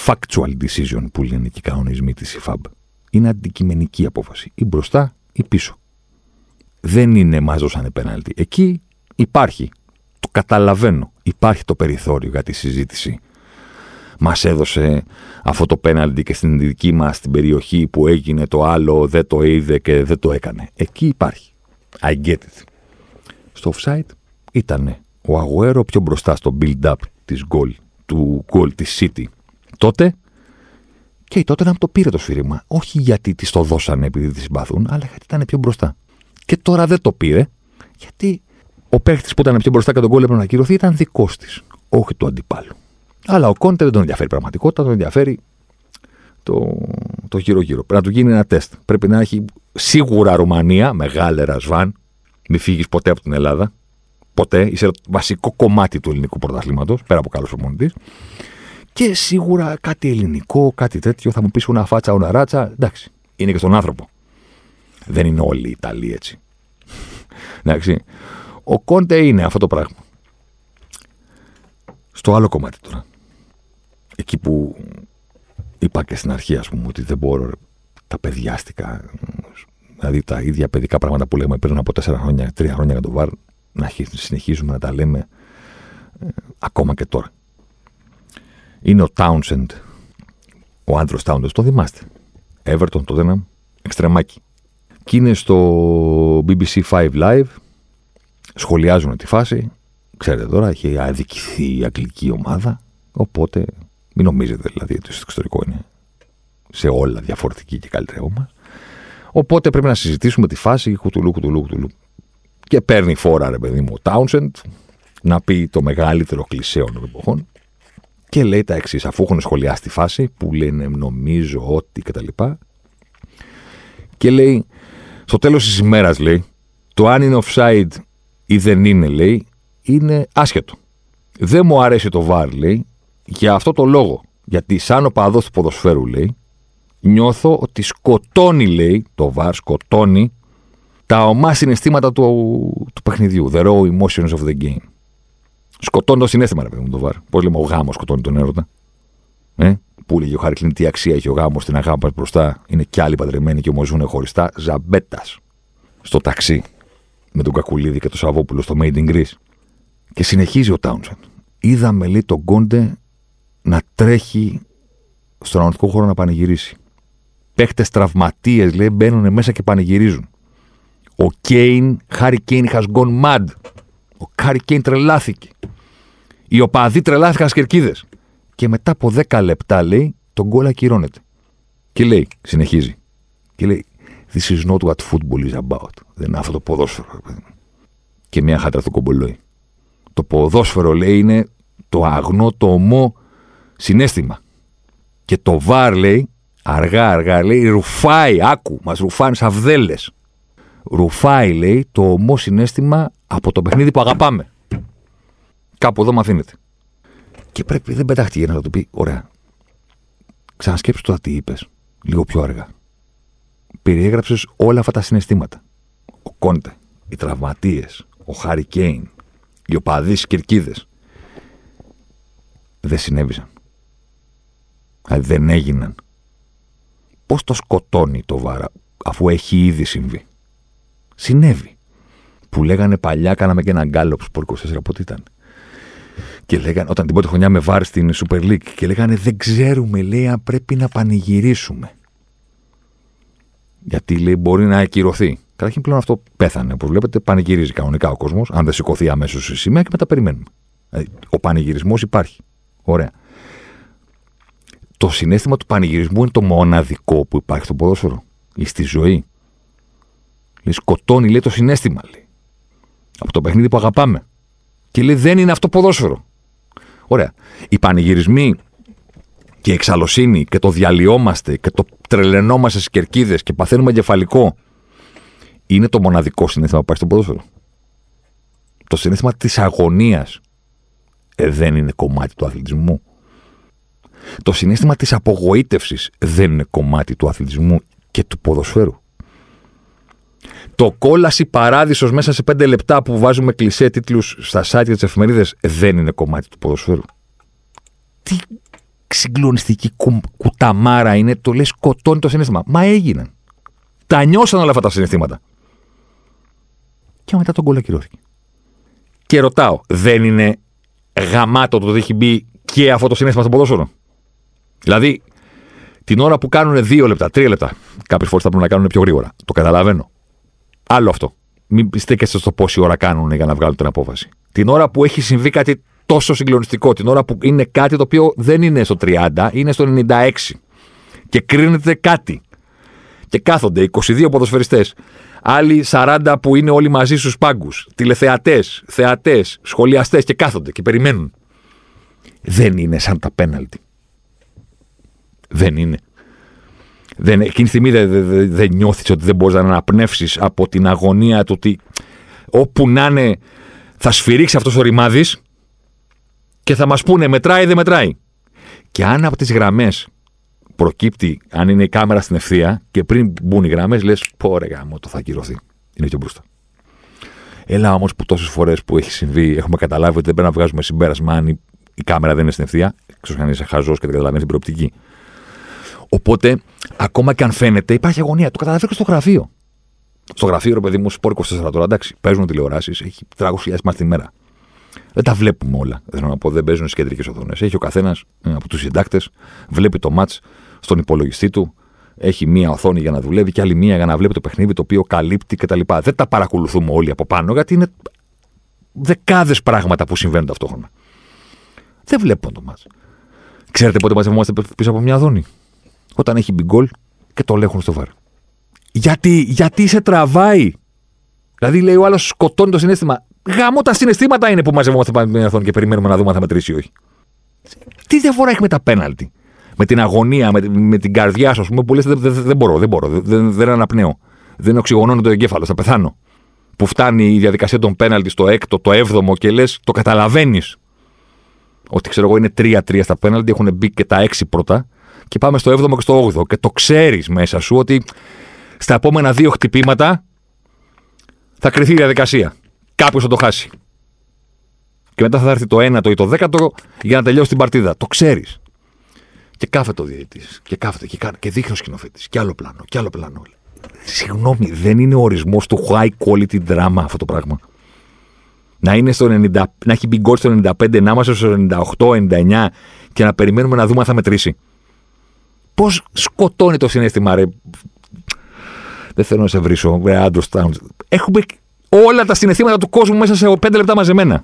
Factual decision που λένε και οι κανονισμοί της ΙΦΑΜ. Είναι αντικειμενική απόφαση. Ή μπροστά ή πίσω. Δεν είναι μα δώσανε πέναλτι. Εκεί υπάρχει. Το καταλαβαίνω. Υπάρχει το περιθώριο για τη συζήτηση. Μας έδωσε αυτό το πέναλτι και στην δική μας την περιοχή που έγινε το άλλο, δεν το είδε και δεν το έκανε. Εκεί υπάρχει. I get it. Στο offside ήτανε ο Αγουέρο πιο μπροστά στο build-up της goal, του goal της City. Τότε και τότε να το πήρε το σφύριγμα. Όχι γιατί της το δώσανε επειδή της συμπαθούν, αλλά γιατί ήταν πιο μπροστά. Και τώρα δεν το πήρε, γιατί ο παίχτης που ήταν πιο μπροστά και τον γκολ έπρεπε να ακυρωθεί ήταν δικός της, όχι του αντιπάλου. Αλλά ο Κόντε δεν τον ενδιαφέρει πραγματικότητα, τον ενδιαφέρει το, το γύρω-γύρω. Πρέπει να του γίνει ένα τεστ. Πρέπει να έχει σίγουρα Ρουμανία, μεγάλη ρασβάν, μην φύγεις ποτέ από την Ελλάδα ποτέ. Είσαι βασικό κομμάτι του ελληνικού πρωταθλήματος, πέρα από καλός προπονητή. Και σίγουρα κάτι ελληνικό, κάτι τέτοιο. Θα μου πεις una φάτσα, una ράτσα. Εντάξει, είναι και στον άνθρωπο. Δεν είναι όλοι οι Ιταλοί έτσι. Εντάξει. Ο Κόντε είναι αυτό το πράγμα. Στο άλλο κομμάτι τώρα. Εκεί που είπα και στην αρχή, ας πούμε, ότι δεν μπορώ τα παιδιάστικα, δηλαδή τα ίδια παιδικά πράγματα που λέμε πριν από τέσσερα χρόνια, τρία χρόνια για το βαρ, να συνεχίζουμε να τα λέμε ε, ακόμα και τώρα. Είναι ο Townsend, ο άντρος Townsend, το θυμάστε. Everton, το ένα εξτρεμάκι. Και είναι στο BBC 5 Live, σχολιάζουν τη φάση. Ξέρετε τώρα, έχει αδικηθεί η αγγλική ομάδα, οπότε μην νομίζετε δηλαδή ότι στο εξωτερικό είναι σε όλα διαφορετική και καλύτερη από Οπότε πρέπει να συζητήσουμε τη φάση κουτουλού, κουτουλού, κουτουλού. Και παίρνει φόρα, ρε παιδί μου, ο Τάουνσεντ να πει το μεγαλύτερο κλισέο των εποχών και λέει τα εξής, αφού έχουν σχολιάσει τη φάση που λένε νομίζω ότι κτλ. Και, και λέει, στο τέλος της ημέρας λέει, το αν είναι offside ή δεν είναι λέει, είναι άσχετο. Δεν μου αρέσει το βάρ λέει, για αυτό το λόγο. Γιατί σαν ο παδός του ποδοσφαίρου λέει, νιώθω ότι σκοτώνει, λέει, το βαρ, σκοτώνει τα ομά συναισθήματα του, του παιχνιδιού. The raw emotions of the game. Σκοτώνει το συνέστημα, ρε παιδί μου, το βαρ. Πώς λέμε, ο γάμος σκοτώνει τον έρωτα. Ε; Που λέγει ο Χάρη τι αξία έχει ο γάμος, την αγάπη μπροστά. Είναι κι άλλοι παντρεμένοι και όμω ζουν χωριστά. Ζαμπέτας. Στο ταξί με τον Κακουλίδη και τον Σαββόπουλο στο Made in Greece. Και συνεχίζει ο Τάουνσεν. Είδαμε, λέει, τον Κόντε να τρέχει στον αγωνιστικό χώρο να πανηγυρίσει. Παίχτες τραυματίες, λέει, μπαίνουν μέσα και πανηγυρίζουν. Ο Κέιν, Χάρι Κέιν has gone mad. Ο Χάρι Κέιν τρελάθηκε. Οι οπαδοί τρελάθηκαν στις κερκίδες. Και μετά από 10 λεπτά, λέει, τον γκολ ακυρώνεται. Και λέει, συνεχίζει. Και λέει, This is not what football is about. Δεν είναι αυτό το ποδόσφαιρο. Και μια χάτρα του κομπολόι. Το ποδόσφαιρο, λέει, είναι το αγνό, το ομό συνέστημα. Και το βάρ, λέει, αργά αργά λέει ρουφάει, άκου, μας ρουφάνε σαν βδέλες. Ρουφάει λέει το ομό συνέστημα από το παιχνίδι που αγαπάμε. Κάπου εδώ μαθαίνετε. Και πρέπει, δεν πετάχτηκε να το πει, ωραία. Ξανασκέψου τώρα τι είπες, λίγο πιο αργά. Περιέγραψες όλα αυτά τα συναισθήματα. Ο Κόντε, οι τραυματίες, ο Χάρι Κέιν, οι οπαδείς κερκίδες. Δεν συνέβησαν. Δηλαδή δεν έγιναν Πώς το σκοτώνει το βάρα, αφού έχει ήδη συμβεί. Συνέβη. Που λέγανε παλιά, κάναμε και ένα γκάλωπ σπορ 24, πότε ήταν; Και λέγανε, όταν την πρώτη χρονιά με βάρη στην Super League, και λέγανε δεν ξέρουμε, λέει, αν πρέπει να πανηγυρίσουμε. Γιατί λέει μπορεί να ακυρωθεί. Καταρχήν πλέον αυτό πέθανε. Όπως βλέπετε, πανηγυρίζει κανονικά ο κόσμος, αν δεν σηκωθεί αμέσως η σημαία και μετά περιμένουμε. Δηλαδή, ο πανηγυρισμός υπάρχει. Ωραία το συνέστημα του πανηγυρισμού είναι το μοναδικό που υπάρχει στο ποδόσφαιρο ή στη ζωή. Λέει, σκοτώνει, λέει, το συνέστημα, λέει. Από το παιχνίδι που αγαπάμε. Και λέει, δεν είναι αυτό ποδόσφαιρο. Ωραία. Οι πανηγυρισμοί και η εξαλωσύνη και το διαλυόμαστε και το τρελαινόμαστε στις κερκίδες και παθαίνουμε εγκεφαλικό είναι το μοναδικό συνέστημα που υπάρχει στο ποδόσφαιρο. Το συνέστημα της αγωνίας ε, δεν είναι κομμάτι του αθλητισμού. Το συνέστημα της απογοήτευσης δεν είναι κομμάτι του αθλητισμού και του ποδοσφαίρου. Το κόλαση παράδεισος μέσα σε πέντε λεπτά που βάζουμε κλισέ τίτλους στα site και τις εφημερίδες δεν είναι κομμάτι του ποδοσφαίρου. Τι συγκλονιστική κου, κουταμάρα είναι, το λέει σκοτώνει το συνέστημα. Μα έγιναν. Τα νιώσαν όλα αυτά τα συναισθήματα. Και μετά τον κόλλα ακυρώθηκε. Και ρωτάω, δεν είναι γαμάτο το ότι έχει μπει και αυτό το συνέστημα στο ποδόσφαιρο; Δηλαδή, την ώρα που κάνουν δύο λεπτά, τρία λεπτά, κάποιες φορές θα πρέπει να κάνουν πιο γρήγορα. Το καταλαβαίνω. Άλλο αυτό. Μην στέκεστε στο πόση ώρα κάνουν για να βγάλουν την απόφαση. Την ώρα που έχει συμβεί κάτι τόσο συγκλονιστικό, την ώρα που είναι κάτι το οποίο δεν είναι στο 30, είναι στο 96 και κρίνεται κάτι. Και κάθονται 22 ποδοσφαιριστές, άλλοι 40 που είναι όλοι μαζί στους πάγκους, τηλεθεατές, θεατές, σχολιαστές και κάθονται και περιμένουν. Δεν είναι σαν τα πέναλτι. Δεν είναι. Δεν, εκείνη τη στιγμή δεν δε, δε, νιώθεις ότι δεν μπορείς να αναπνεύσεις από την αγωνία του ότι όπου να είναι θα σφυρίξει αυτός ο ρημάδης και θα μας πούνε μετράει ή δεν μετράει. Και αν από τις γραμμές προκύπτει, αν είναι η κάμερα στην ευθεία και πριν μπουν οι γραμμές λες πω ρε γάμο το θα ακυρωθεί. Είναι πιο μπροστά. Έλα όμως που τόσες φορές που έχει συμβεί έχουμε καταλάβει ότι δεν πρέπει να βγάζουμε συμπέρασμα αν η, κάμερα δεν είναι στην ευθεία. Ξέρω αν είσαι χαζός και δεν καταλαβαίνεις την προοπτική. Οπότε Ακόμα και αν φαίνεται, υπάρχει αγωνία. Το καταλαβαίνω στο γραφείο. Στο γραφείο, ρε παιδί μου, σπορ 24 τώρα, εντάξει, παίζουν τηλεοράσεις, έχει 300.000 μα τη μέρα. Δεν τα βλέπουμε όλα. Θέλω να πω, δεν παίζουν στι κεντρικές οθόνες. Έχει ο καθένας ε, από τους συντάκτες, βλέπει το ματ στον υπολογιστή του, έχει μία οθόνη για να δουλεύει και άλλη μία για να βλέπει το παιχνίδι το οποίο καλύπτει κτλ. Δεν τα παρακολουθούμε όλοι από πάνω, γιατί είναι δεκάδες πράγματα που συμβαίνουν ταυτόχρονα. Δεν βλέπουμε το μάτς. Ξέρετε πότε μαζευόμαστε πίσω από μια οθόνη; Όταν έχει μπει γκολ και το ελέγχουν στο βαρ. Γιατί, γιατί σε τραβάει; Δηλαδή λέει ο άλλος σκοτώνει το συνέστημα. Γαμώ τα συναισθήματα είναι που μαζευόμαστε πάνω από μια οθόνη και περιμένουμε να δούμε αν θα μετρήσει ή όχι. Τι διαφορά έχει με τα πέναλτι; Με την αγωνία, με, με την καρδιά σου, ας πούμε, που λες: δεν, δεν, δεν, μπορώ, δεν μπορώ, δεν, δεν αναπνέω. Δεν οξυγονώνω το εγκέφαλο, θα πεθάνω. Που φτάνει η διαδικασία των πέναλτι στο έκτο, το έβδομο και λες: Το καταλαβαίνεις. Ότι ξέρω εγώ είναι 3-3 στα πέναλτι, έχουν μπει και τα 6 πρώτα και πάμε στο 7ο και στο 8ο. Και το ξέρεις μέσα σου ότι στα επόμενα δύο χτυπήματα θα κρυθεί η διαδικασία. Κάποιος θα το χάσει. Και μετά θα έρθει το 1ο ή το 10ο για να τελειώσει την παρτίδα. Το ξέρεις. Και κάθεται ο διαιτητής. Και κάθεται και, και δείχνει ο σκηνοθέτης. Και άλλο πλάνο. Και άλλο πλάνο. Συγγνώμη, δεν είναι ο ορισμός του high quality drama αυτό το πράγμα. Να, είναι στο 90, να έχει μπει γκολ στο 95, να είμαστε στο 98-99 και να περιμένουμε να δούμε αν θα μετρήσει. Πώς σκοτώνει το συνέστημα, ρε; Δεν θέλω να σε βρίσω, ρε Άντρο Έχουμε όλα τα συναισθήματα του κόσμου μέσα σε 5 λεπτά μαζεμένα.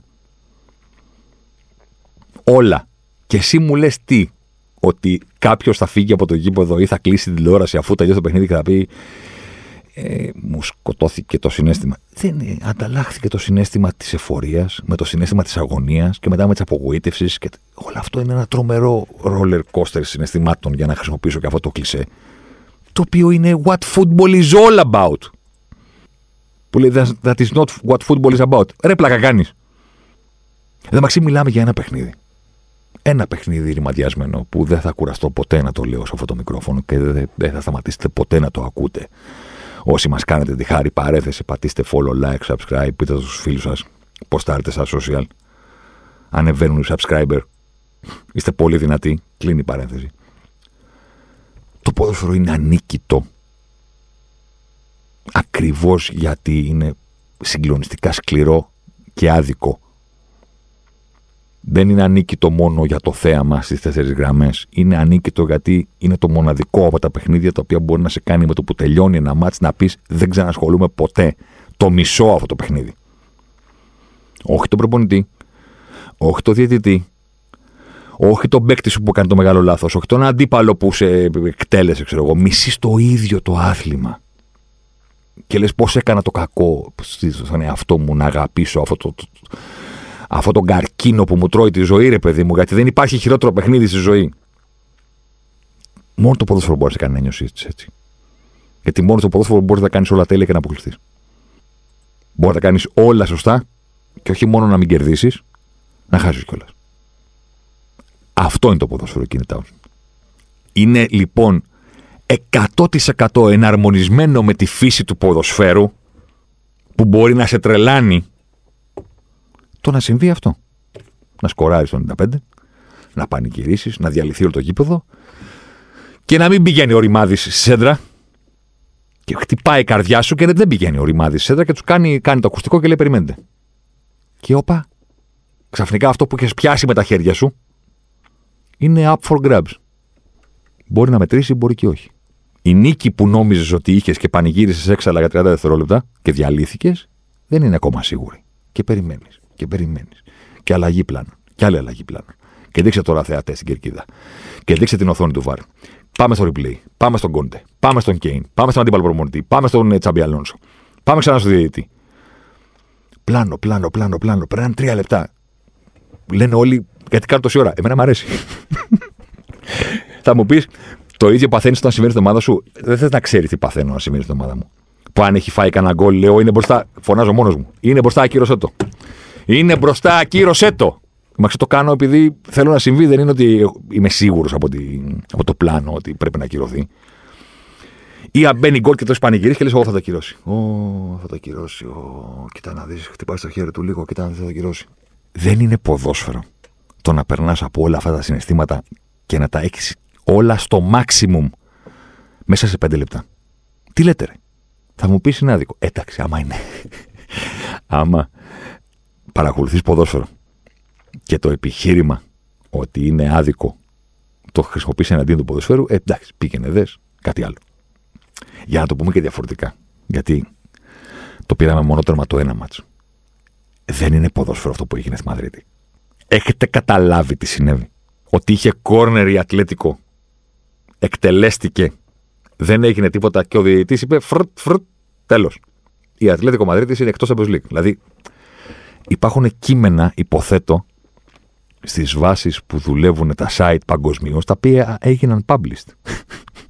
Όλα. Και εσύ μου λες τι, ότι κάποιος θα φύγει από το γήπεδο ή θα κλείσει την τηλεόραση αφού τελειώσει το παιχνίδι και θα πει ε, μου σκοτώθηκε το συνέστημα. Δεν ε, ανταλλάχθηκε το συνέστημα της εφορίας με το συνέστημα της αγωνίας και μετά με τη απογοήτευσης. Και... Όλο αυτό είναι ένα τρομερό roller coaster συναισθημάτων για να χρησιμοποιήσω και αυτό το κλισέ. Το οποίο είναι what football is all about. Που λέει that is not what football is about. Ρε πλάκα κάνεις. Εδώ μεταξύ μιλάμε για ένα παιχνίδι. Ένα παιχνίδι ρηματιασμένο που δεν θα κουραστώ ποτέ να το λέω σε αυτό το μικρόφωνο και δεν θα σταματήσετε ποτέ να το ακούτε Όσοι μας κάνετε τη χάρη παρέθεση, πατήστε follow, like, subscribe, πείτε στους φίλους σας, ποστάρετε στα social. Ανεβαίνουν οι subscriber. Είστε πολύ δυνατοί. Κλείνει η παρένθεση. Το ποδόσφαιρο είναι ανίκητο. Ακριβώς γιατί είναι συγκλονιστικά σκληρό και άδικο δεν είναι ανίκητο μόνο για το θέαμα στις τέσσερις γραμμές. Είναι ανίκητο γιατί είναι το μοναδικό από τα παιχνίδια τα οποία μπορεί να σε κάνει με το που τελειώνει ένα μάτς να πεις δεν ξανασχολούμαι ποτέ. Το μισό αυτό το παιχνίδι. Όχι τον προπονητή, όχι το διαιτητή, όχι τον παίκτη σου που κάνει το μεγάλο λάθος, όχι τον αντίπαλο που σε εκτέλεσε, ξέρω εγώ. Μισείς το ίδιο το άθλημα. Και λες πώς έκανα το κακό στον εαυτό μου να αγαπήσω αυτό το, το, αυτό τον καρκίνο που μου τρώει τη ζωή, ρε παιδί μου, γιατί δεν υπάρχει χειρότερο παιχνίδι στη ζωή. Μόνο το ποδόσφαιρο μπορείς να κάνεις να νιώσεις έτσι. Γιατί μόνο το ποδόσφαιρο μπορείς να κάνεις όλα τέλεια και να αποκλειστείς. Μπορείς να κάνεις όλα σωστά και όχι μόνο να μην κερδίσεις, να χάσεις κιόλας. Αυτό είναι το ποδόσφαιρο, κύριε Τάουν. Είναι λοιπόν 100% εναρμονισμένο με τη φύση του ποδοσφαίρου που μπορεί να σε τρελάνει το να συμβεί αυτό. Να σκοράρεις το 95, να πανηγυρίσεις, να διαλυθεί όλο το γήπεδο και να μην πηγαίνει ο ρημάδης στη σέντρα. Και χτυπάει η καρδιά σου και δεν πηγαίνει ο ρημάδης στη σέντρα και τους κάνει, κάνει το ακουστικό και λέει: Περιμένετε. Και όπα, ξαφνικά αυτό που έχει πιάσει με τα χέρια σου είναι up for grabs. Μπορεί να μετρήσει, μπορεί και όχι. Η νίκη που νόμιζες ότι είχες και πανηγύρισες έξαλα για 30 δευτερόλεπτα και διαλύθηκες, δεν είναι ακόμα σίγουρη. Και περιμένεις και περιμένεις. Και αλλαγή πλάνο. Και άλλη αλλαγή πλάνο. Και δείξε τώρα θεατές στην κερκίδα. Και δείξε την οθόνη του βάρ. Πάμε στο replay. Πάμε στον Κόντε. Πάμε στον Κέιν. Πάμε στον αντίπαλο προμονητή. Πάμε στον ε, Τσάμπι Αλόνσο. Πάμε ξανά στο διαιτητή. Πλάνο, πλάνο, πλάνο, πλάνο. Περνάνε τρία λεπτά. Λένε όλοι γιατί κάνω τόση ώρα; Εμένα μου αρέσει. Θα μου πεις, το ίδιο παθαίνεις όταν συμβαίνει στην ομάδα σου; Δεν θες να ξέρεις τι παθαίνω να συμβαίνει στην ομάδα μου. Που αν έχει φάει κανένα γκολ, λέω είναι μπροστά. Φωνάζω μόνος μου. Είναι μπροστά, ακύρωσέ το. Είναι μπροστά, ακύρωσέ το. Μα το κάνω επειδή θέλω να συμβεί, δεν είναι ότι είμαι σίγουρος από, από το πλάνο ότι πρέπει να ακυρωθεί. Ή αν μπαίνει γκολ και το πανηγυρίσει και λες: Εγώ θα το ακυρώσει. Ω, θα το ακυρώσει. Ω, κοίτα να δεις, χτυπάει στο χέρι του λίγο, κοίτα να δεις, θα το ακυρώσει. Δεν είναι ποδόσφαιρο το να περνάς από όλα αυτά τα συναισθήματα και να τα έχεις όλα στο maximum μέσα σε πέντε λεπτά. Τι λέτε, ρε; Θα μου πεις είναι άδικο. Ε, εντάξει, άμα είναι. άμα παρακολουθείς ποδόσφαιρο και το επιχείρημα ότι είναι άδικο το χρησιμοποιήσει εναντίον του ποδοσφαίρου, ε, εντάξει, πήγαινε δες κάτι άλλο. Για να το πούμε και διαφορετικά. Γιατί το πήραμε μόνο τέρμα το ένα μάτσο. Δεν είναι ποδόσφαιρο αυτό που έγινε στη Μαδρίτη. Έχετε καταλάβει τι συνέβη. Ότι είχε κόρνερ η Ατλέτικο, εκτελέστηκε, δεν έγινε τίποτα και ο διαιτητής είπε φρτ, φρτ, τέλος. Η Ατλέτικο Μαδρίτης είναι εκτός από League. Δηλαδή υπάρχουν κείμενα, υποθέτω, στις βάσεις που δουλεύουν τα site παγκοσμίως, τα οποία έγιναν published.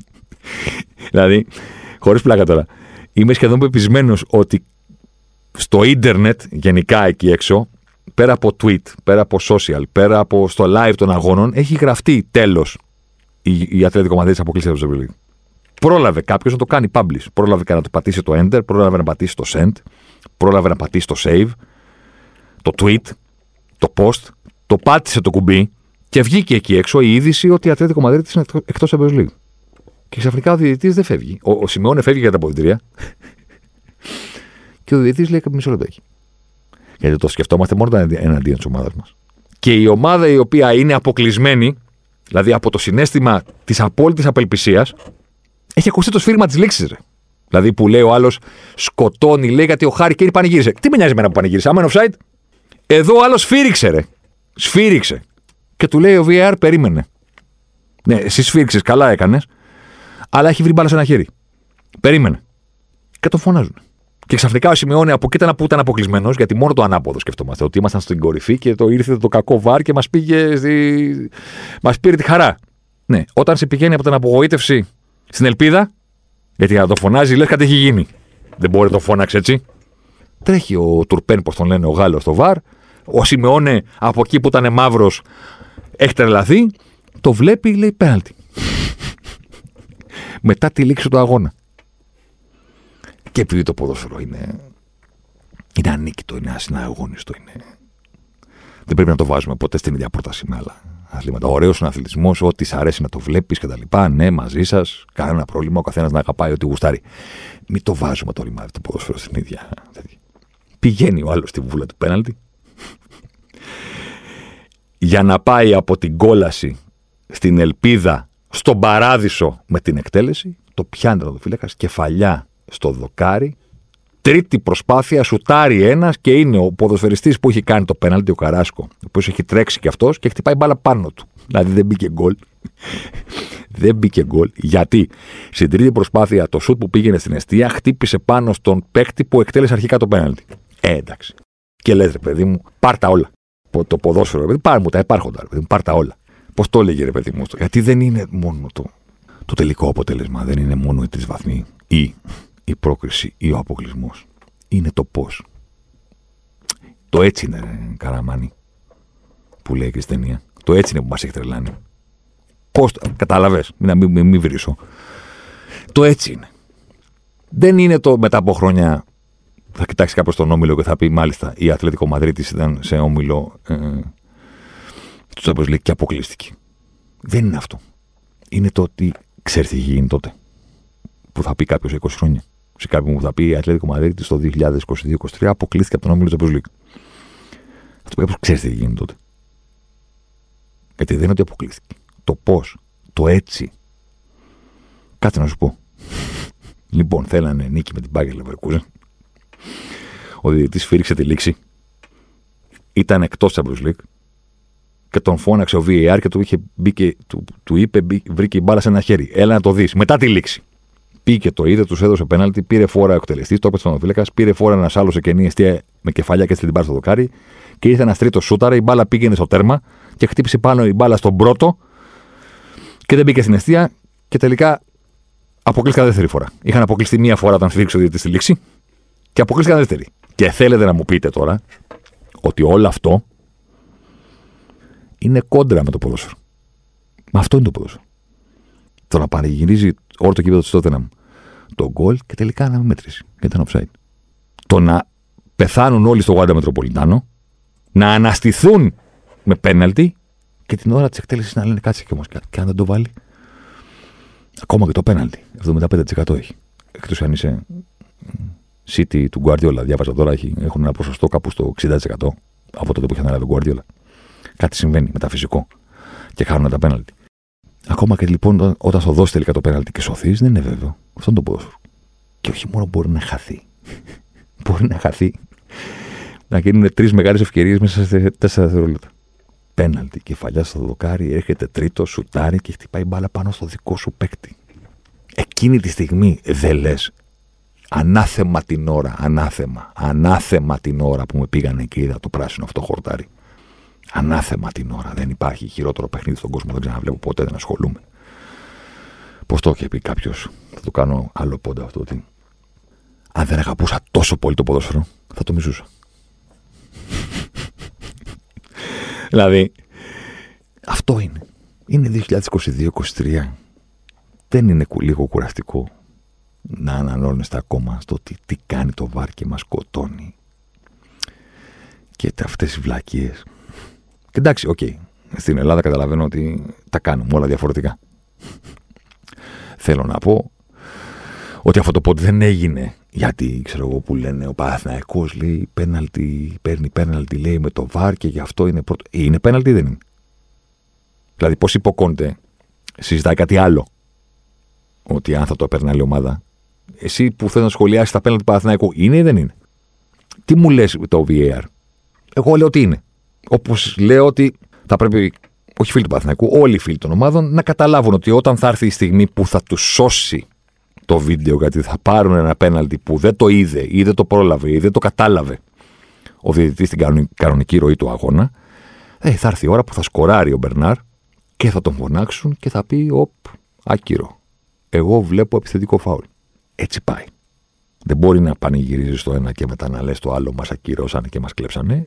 δηλαδή, χωρίς πλάκα τώρα, είμαι σχεδόν πεπισμένος ότι στο ίντερνετ, γενικά εκεί έξω, πέρα από tweet, πέρα από social, πέρα από στο live των αγώνων, έχει γραφτεί τέλος η, η Ατλέτικο Μαδρίτη αποκλείσει από το League. Πρόλαβε κάποιος να το κάνει publish. Πρόλαβε να το πατήσει το enter, πρόλαβε να πατήσει το send, πρόλαβε να πατήσει το save, το tweet, το post, το πάτησε το κουμπί και βγήκε εκεί έξω η είδηση ότι η Ατλέτικο Μαδρίτη είναι εκτό Champions League. Και ξαφνικά ο διαιτητής δεν φεύγει. Ο, ο Σιμεώνε φεύγει για τα αποδητήρια. και ο διαιτητής λέει μισό λεπτό έχει. Γιατί το σκεφτόμαστε μόνο εναντίον της ομάδας μας. Και η ομάδα η οποία είναι αποκλεισμένη, δηλαδή από το συνέστημα της απόλυτης απελπισίας, έχει ακουστεί το σφύριγμα της λήξης, ρε. Δηλαδή που λέει ο άλλος σκοτώνει, λέει γιατί ο Χάρη Κέιν πανηγύρισε. Τι με νοιάζει εμένα που πανηγύρισε, άμα είναι offside. Εδώ ο άλλος σφύριξε, ρε. Σφύριξε. Και του λέει ο VR, περίμενε. Ναι, εσύ σφύριξες, καλά έκανες. Αλλά έχει βρει μπάλα σε ένα χέρι. Περίμενε. Και το φωνάζουν. Και ξαφνικά ο Σιμεώνε από εκεί ήταν που ήταν αποκλεισμένος, γιατί μόνο το ανάποδο σκεφτόμαστε. Ότι ήμασταν στην κορυφή και το ήρθε το κακό βάρ και μας πήγε. Στη... Μας πήρε τη χαρά. Ναι, όταν σε πηγαίνει από την απογοήτευση στην ελπίδα, γιατί να το φωνάζει, λες κάτι έχει γίνει. Δεν μπορεί να το φώναξε έτσι. Τρέχει ο Τουρπέν, πώς τον λένε, ο Γάλλος στο βαρ. Ο Σιμεώνε από εκεί που ήταν μαύρος έχει τρελαθεί. Το βλέπει, λέει πέναλτι. Μετά τη λήξη του αγώνα. Και επειδή το ποδόσφαιρο είναι, είναι ανίκητο, είναι ασυναγωνιστό, είναι... δεν πρέπει να το βάζουμε ποτέ στην ίδια πρόταση με άλλα αθλήματα. Ωραίος είναι αθλητισμός, ό,τι σ' αρέσει να το βλέπεις κτλ. Ναι, μαζί σας, κανένα πρόβλημα. Ο καθένας να αγαπάει ό,τι γουστάρει. Μην το βάζουμε το ρημάδι του ποδόσφαιρο στην ίδια. Πηγαίνει ο άλλος στη βούλα του πέναλτι. για να πάει από την κόλαση στην ελπίδα στον παράδεισο με την εκτέλεση, το πιάνει το φύλακα κεφαλιά στο δοκάρι. Τρίτη προσπάθεια, σουτάρει ένας και είναι ο ποδοσφαιριστής που έχει κάνει το πέναλτι, ο Καράσκο, ο οποίος έχει τρέξει κι αυτός και χτυπάει μπάλα πάνω του. Δηλαδή δεν μπήκε γκολ. δεν μπήκε γκολ. Γιατί στην τρίτη προσπάθεια το σουτ που πήγαινε στην αιστεία χτύπησε πάνω στον παίκτη που εκτέλεσε αρχικά το πέναλτι. Ε, εντάξει. Και λες, ρε παιδί μου, πάρτα όλα. Το ποδόσφαιρο, ρε παιδί, πάρ μου τα υπάρχοντα, ρε παιδί μου, πάρτα όλα. Πώς το έλεγε, ρε παιδί μου, γιατί δεν είναι μόνο το, το τελικό αποτέλεσμα, δεν είναι μόνο οι τρεις βαθμοί ή η πρόκριση ή ο αποκλεισμός. Είναι το πώς. Το έτσι είναι, ρε, Καραμάνι, που λέει και στην ταινία. Το έτσι είναι που μας έχει τρελάνει. Πώς, κατάλαβε, μην, μην, μην, μην βρίσω. Το έτσι είναι. Δεν είναι το μετά από χρόνια θα κοιτάξει κάποιο τον όμιλο και θα πει μάλιστα η Αθλητικό Μαδρίτης ήταν σε όμιλο ε, του Champions και αποκλείστηκε. Δεν είναι αυτό. Είναι το ότι ξέρεις τι γίνει τότε. Που θα πει κάποιος σε 20 χρόνια. Σε κάποιον που θα πει η Ατλέτικο Μαδρίτης το 2022-2023 αποκλείστηκε από τον όμιλο του Champions Θα του πει κάποιο ξέρεις τι γίνει τότε. Γιατί δεν είναι ότι αποκλείστηκε. Το πώς, το έτσι. Κάτσε να σου πω. λοιπόν, θέλανε νίκη με την Μπάγκερ Leverkusen. Ο διαιτητή φύριξε τη λήξη. Ήταν εκτός Champions League και τον φώναξε ο VAR και του, είχε μπει και, του, του είπε, βρήκε η μπάλα σε ένα χέρι. Έλα να το δεις. Μετά τη λήξη. Πήγε το είδε, τους έδωσε πέναλτι, πήρε φόρα ο εκτελεστής, το έπεσε στον πήρε φόρα ένας άλλος σε κενή αιστεία με κεφαλιά και την μπάλα στο δοκάρι. Και ήρθε ένας τρίτος σούταρα, η μπάλα πήγαινε στο τέρμα και χτύπησε πάνω η μπάλα στον πρώτο και δεν μπήκε στην αιστεία και τελικά αποκλείστηκαν δεύτερη φορά. Είχαν αποκλειστεί μία φορά όταν σφίριξε ο διαιτητή στη λήξη και αποκλείστηκαν δεύτερη. Και θέλετε να μου πείτε τώρα ότι όλο αυτό είναι κόντρα με το ποδόσφαιρο. Μα αυτό είναι το ποδόσφαιρο. Το να πανηγυρίζει όλο το κήπεδο του Τότεναμ το γκολ και τελικά να μην μετρήσει. Γιατί ήταν offside. Το να πεθάνουν όλοι στο Γουάντα Μετροπολιτάνο, να αναστηθούν με πέναλτι και την ώρα της εκτέλεσης να λένε κάτσε και όμως και αν δεν το βάλει. Ακόμα και το πέναλτι. 75% έχει. Εκτός αν είσαι City του Guardiola. Διάβαζα τώρα, έχουν ένα ποσοστό κάπου στο 60% από τότε που είχε αναλάβει ο Guardiola. Κάτι συμβαίνει μεταφυσικό και χάνουν τα πέναλτι. Ακόμα και λοιπόν όταν θα δώσει τελικά το πέναλτι και σωθείς, δεν είναι βέβαιο. Αυτό είναι το ποδόσφαιρο. Και όχι μόνο μπορεί να χαθεί. μπορεί να χαθεί. Να γίνουν τρεις μεγάλες ευκαιρίες μέσα σε τέσσερα δευτερόλεπτα. Πέναλτι, κεφαλιά στο δοκάρι, έρχεται τρίτος, σουτάρει και χτυπάει μπάλα πάνω στο δικό σου παίκτη. Εκείνη τη στιγμή δεν λες. Ανάθεμα την ώρα, ανάθεμα, ανάθεμα την ώρα που με πήγανε και είδα το πράσινο αυτό χορτάρι. Ανάθεμα την ώρα. Δεν υπάρχει χειρότερο παιχνίδι στον κόσμο. Δεν ξαναβλέπω ποτέ, δεν ασχολούμαι. Πώς το είχε πει κάποιος, θα το κάνω άλλο πόντα αυτό, ότι αν δεν αγαπούσα τόσο πολύ το ποδόσφαιρο, θα το μισούσα. δηλαδή, αυτό είναι. Είναι 2022-2023. Δεν είναι λίγο κουραστικό να ανανώνεστε ακόμα στο τι, τι κάνει το VAR και μας σκοτώνει. Και αυτές οι βλακίες. Και εντάξει, OK. Okay. Στην Ελλάδα καταλαβαίνω ότι τα κάνουμε όλα διαφορετικά. Θέλω να πω ότι αυτό το πότε δεν έγινε γιατί ξέρω εγώ που λένε ο Παναθηναϊκός λέει πέναλτι, παίρνει πέναλτι λέει με το βάρ και γι' αυτό είναι πρώτο. Είναι πέναλτι ή δεν είναι. Δηλαδή πώς υποκόνται, συζητάει κάτι άλλο. Ότι αν θα το έπαιρνε άλλη ομάδα. Εσύ που θέλει να σχολιάσεις τα πέναλτι του Παναθηναϊκού είναι ή δεν είναι; Τι μου λες το VAR. Εγώ λέω ότι είναι. Όπως λέω ότι θα πρέπει, όχι φίλοι του Παναθηναϊκού, όλοι οι φίλοι των ομάδων να καταλάβουν ότι όταν θα έρθει η στιγμή που θα τους σώσει το βίντεο, γιατί θα πάρουν ένα πέναλτι που δεν το είδε ή δεν το πρόλαβε ή δεν το κατάλαβε ο διαιτητής στην κανονική ροή του αγώνα, ε, θα έρθει η ώρα που θα σκοράρει ο Μπερνάρ και θα τον φωνάξουν και θα πει: Οπ, άκυρο. Εγώ βλέπω επιθετικό φάουλ. Έτσι πάει. Δεν μπορεί να πανηγυρίζεις το ένα και μετά να λες το άλλο μας ακυρώσανε και μας κλέψανε.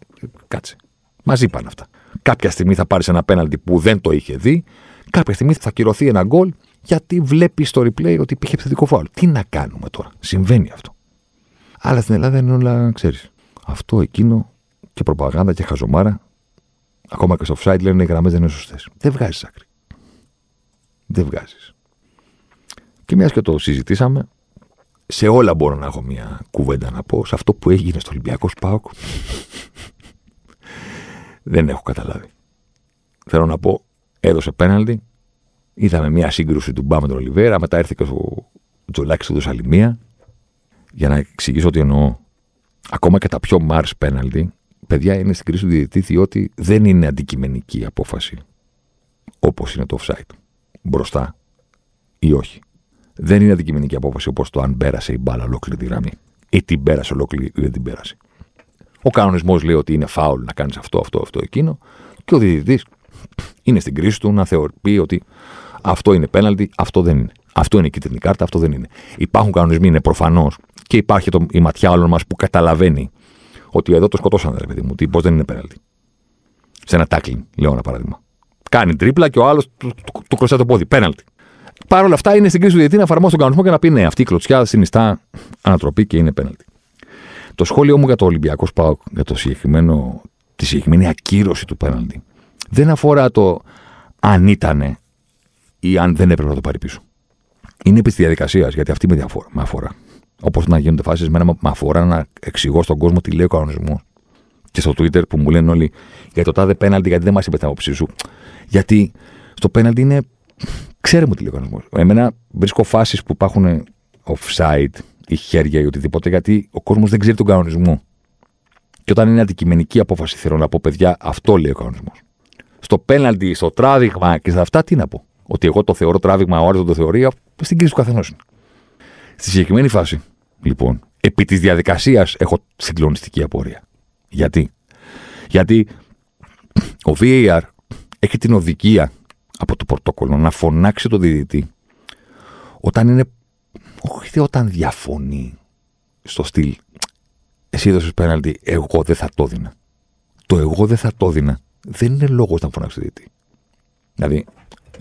Κάτσε. Μαζί πάνε αυτά. Κάποια στιγμή θα πάρεις ένα πέναλτι που δεν το είχε δει. Κάποια στιγμή θα ακυρωθεί ένα γκολ γιατί βλέπεις στο replay ότι υπήρχε επιθετικό φάουλ. Τι να κάνουμε τώρα; Συμβαίνει αυτό. Αλλά στην Ελλάδα είναι όλα, ξέρεις. Αυτό, εκείνο και προπαγάνδα και χαζομάρα. Ακόμα και στο offside λένε οι γραμμές δεν είναι σωστές. Δεν βγάζεις άκρη. Δεν βγάζεις. Και μιας και το συζητήσαμε, σε όλα μπορώ να έχω μια κουβέντα να πω. Σε αυτό που έγινε στο Ολυμπιακό Σπάουκ, δεν έχω καταλάβει. Θέλω να πω, έδωσε πέναλτι, είδαμε μια σύγκρουση του Μπά με τον Ολιβέρα, μετά έρθει και ο Τζολάκης του δώσε άλλη μία. Για να εξηγήσω ότι εννοώ. Ακόμα και τα πιο Μάρς πέναλτι, παιδιά είναι στην κρίση του διαιτητή, διότι δεν είναι αντικειμενική απόφαση. Όπως είναι το offside. Μπροστά ή όχι. Δεν είναι αντικειμενική απόφαση όπως το αν πέρασε η μπάλα ολόκληρη τη γραμμή. Ή την πέρασε ολόκληρη ή δεν την πέρασε. Ο κανονισμός λέει ότι είναι φάουλ να κάνεις αυτό, αυτό, αυτό, εκείνο. Και ο διαιτητής είναι στην κρίση του να θεωρεί ότι αυτό είναι πέναλτι, αυτό δεν είναι. Αυτό είναι κίτρινη κάρτα, αυτό δεν είναι. Υπάρχουν κανονισμοί, είναι προφανώς. Και υπάρχει το, η ματιά όλων μας που καταλαβαίνει ότι εδώ το σκοτώσανε, ρε παιδί μου, ότι πώς δεν είναι πέναλτι. Σε ένα τάκλινγκ, λέω ένα παράδειγμα. Κάνει τρίπλα και ο άλλος του, του, του κροσάει το πόδι. Πέναλτι. Παρ' όλα αυτά είναι στην κρίση του διαιτή να εφαρμόσει τον κανονισμό και να πει ναι, αυτή η κλωτσιά συνιστά ανατροπή και είναι πέναλτι. Το σχόλιο μου για το Ολυμπιακό Σπάουκ, για το συγκεκριμένο, τη συγκεκριμένη ακύρωση του πέναλτι, δεν αφορά το αν ήταν ή αν δεν έπρεπε να το πάρει πίσω. Είναι επί της διαδικασίας, γιατί αυτή με, διαφορά, με αφορά. Όπως να γίνονται φάσεις, με αφορά να εξηγώ στον κόσμο τι λέει ο κανονισμός. Και στο Twitter που μου λένε όλοι για το τάδε πέναλτι, γιατί δεν μας είπες την άποψή σου. Γιατί στο πέναλτι είναι. Ξέρουμε τι λέει ο κανονισμό. Εμένα βρίσκω φάσεις που υπάρχουν offside ή χέρια ή οτιδήποτε, γιατί ο κόσμος δεν ξέρει τον κανονισμό. Και όταν είναι αντικειμενική απόφαση, θέλω να πω, παιδιά, αυτό λέει ο κανονισμός. Στο πέναλτι, στο τράβηγμα και στα αυτά, τι να πω. Ότι εγώ το θεωρώ τράβηγμα, ο άλλος το θεωρεί, στην κρίση του καθενός είναι. Στη συγκεκριμένη φάση, λοιπόν, επί της διαδικασίας έχω συγκλονιστική απορία. Γιατί; Γιατί ο VAR έχει την οδικία από το πρωτόκολλο να φωνάξει τον διδυτή όταν είναι όχι όταν διαφωνεί στο στυλ. Εσύ έδωσες πέναλτι, εγώ δεν θα το δίνα. Το εγώ δεν θα το δίνα δεν είναι λόγος να φωνάξει διαιτή. Δηλαδή,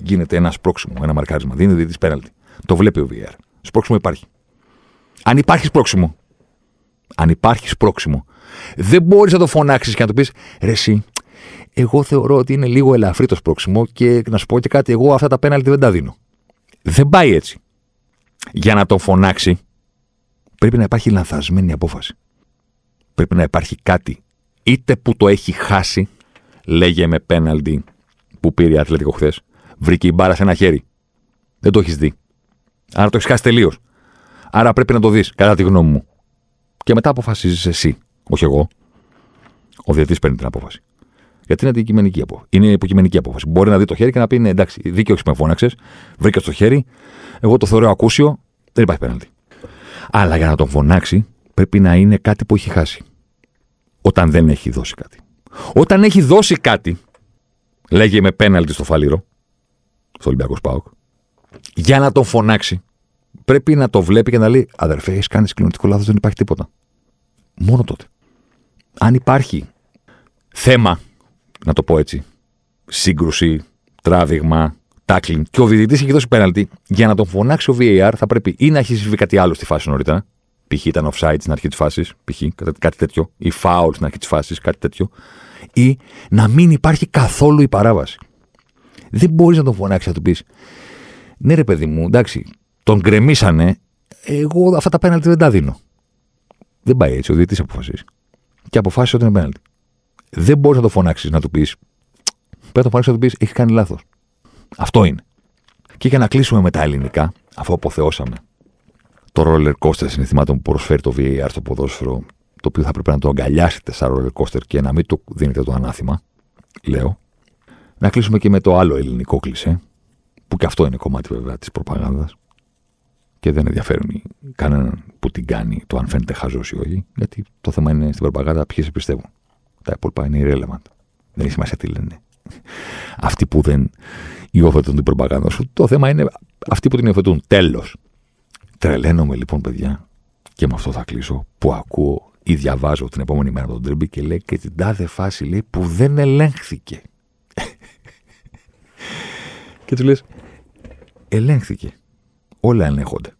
γίνεται ένα σπρώξιμο, ένα μαρκάρισμα. Δίνει διαιτή πέναλτι. Το βλέπει ο VR. Σπρώξιμο υπάρχει. Αν υπάρχει σπρώξιμο, αν υπάρχει σπρώξιμο, δεν μπορείς να το φωνάξεις και να το πεις ρε, εσύ, εγώ θεωρώ ότι είναι λίγο ελαφρύ το σπρώξιμο και να σου πω και κάτι, εγώ αυτά τα πέναλτι δεν τα δίνω. Δεν πάει έτσι. Για να τον φωνάξει, πρέπει να υπάρχει λανθασμένη απόφαση. Πρέπει να υπάρχει κάτι. Είτε που το έχει χάσει, λέγε με πέναλτι που πήρε η Αθλητικό χθες, βρήκε η μπάρα σε ένα χέρι. Δεν το έχεις δει. Άρα το έχεις χάσει τελείως. Άρα πρέπει να το δεις, κατά τη γνώμη μου. Και μετά αποφασίζεις εσύ, όχι εγώ. Ο διαιτητής παίρνει την απόφαση. Γιατί είναι αντικειμενική απόφαση. Είναι υποκειμενική απόφαση. Μπορεί να δει το χέρι και να πει: Ναι, εντάξει, δίκαιο με φώναξες, βρήκα το χέρι, εγώ το θεωρώ ακούσιο, δεν υπάρχει πέναλτι. Αλλά για να τον φωνάξει, πρέπει να είναι κάτι που έχει χάσει. Όταν δεν έχει δώσει κάτι. Όταν έχει δώσει κάτι, λέγε με πέναλτι στο φαλήρο, στο Ολυμπιακός Σπάουκ, για να τον φωνάξει, πρέπει να το βλέπει και να λέει: Αδερφέ, έχεις κάνει συγκλονιστικό λάθος, δεν υπάρχει τίποτα. Μόνο τότε. Αν υπάρχει θέμα, να το πω έτσι, σύγκρουση, τράβηγμα, τάκλιν και ο διαιτητής έχει δώσει πέναλτι, για να τον φωνάξει ο VAR θα πρέπει ή να έχεις συμβεί κάτι άλλο στη φάση νωρίτερα, π.χ. ήταν offside στην αρχή της φάσης, π.χ. κάτι τέτοιο, ή foul στην αρχή της φάσης, κάτι τέτοιο, ή να μην υπάρχει καθόλου η παράβαση. Δεν μπορείς να τον φωνάξεις να του πεις: Ναι, ρε παιδί μου, εντάξει, τον γκρεμίσανε, εγώ αυτά τα πέναλτι δεν τα δίνω. Δεν πάει έτσι, ο διαιτητής αποφασίζει. Και αποφάσισε ότι είναι πέναλτι. Δεν μπορείς να το φωνάξεις να του πεις: Πρέπει να το φωνάξεις να του πεις: Έχεις κάνει λάθος. Αυτό είναι. Και για να κλείσουμε με τα ελληνικά, αφού αποθεώσαμε το roller coaster συνηθιμάτων που προσφέρει το VAR στο ποδόσφαιρο, το οποίο θα πρέπει να το αγκαλιάσετε σαν roller coaster και να μην το δίνετε το ανάθημα, λέω, να κλείσουμε και με το άλλο ελληνικό κλισέ, που και αυτό είναι κομμάτι βέβαια της προπαγάνδας και δεν ενδιαφέρουν κανέναν που την κάνει το αν φαίνεται χαζός ή όχι, γιατί το θέμα είναι στην προπαγάνδα ποιοι σε πιστεύουν. Τα υπόλοιπα είναι irrelevant. Δεν έχει σημασία τι λένε. Αυτοί που δεν υιοθετούν την προπαγάνδα σου, το θέμα είναι αυτοί που την υιοθετούν. Τέλος. Τρελαίνομαι λοιπόν, παιδιά, και με αυτό θα κλείσω, που ακούω ή διαβάζω την επόμενη μέρα τον Τρίμπι και λέει και την τάδε φάση λέει που δεν ελέγχθηκε. και του λες, ελέγχθηκε. Όλα ελέγχονται.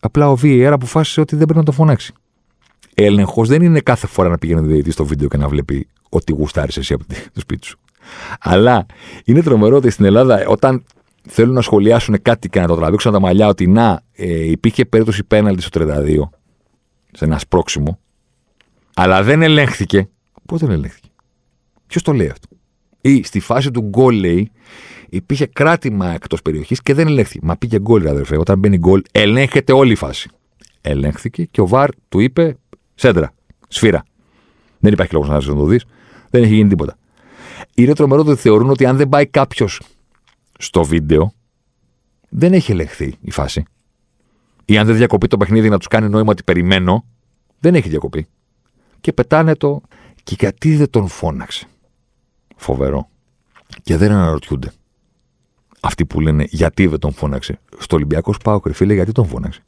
Απλά ο VAR αποφάσισε ότι δεν πρέπει να το φωνάξει. Έλεγχος δεν είναι κάθε φορά να πηγαίνει διαιτητής στο βίντεο και να βλέπει ότι γουστάρεις εσύ από το σπίτι σου. Αλλά είναι τρομερό ότι στην Ελλάδα, όταν θέλουν να σχολιάσουν κάτι και να το τραβήξουν τα μαλλιά, ότι να, ε, υπήρχε περίπτωση πέναλτη στο 32, σε ένα σπρόξιμο, αλλά δεν ελέγχθηκε. Πότε δεν ελέγχθηκε; Ποιος το λέει αυτό; Ή στη φάση του γκολ λέει, υπήρχε κράτημα εκτός περιοχής και δεν ελέγχθηκε. Μα πήγε γκολ, αδερφέ. Όταν μπαίνει γκολ, ελέγχεται όλη η φάση. Ελέγχθηκε και ο Βαρ του είπε σέντρα, σφύρα. Δεν υπάρχει λόγος να το δεις. Δεν έχει γίνει τίποτα. Είναι τρομερό ότι θεωρούν ότι αν δεν πάει κάποιος στο βίντεο, δεν έχει ελεγχθεί η φάση. Ή αν δεν διακοπεί το παιχνίδι να τους κάνει νόημα ότι περιμένω, δεν έχει διακοπεί. Και πετάνε το. Και γιατί δεν τον φώναξε; Φοβερό. Και δεν αναρωτιούνται. Αυτοί που λένε γιατί δεν τον φώναξε; Στο Ολυμπιακό Σπάω κρυφίλε γιατί τον φώναξε;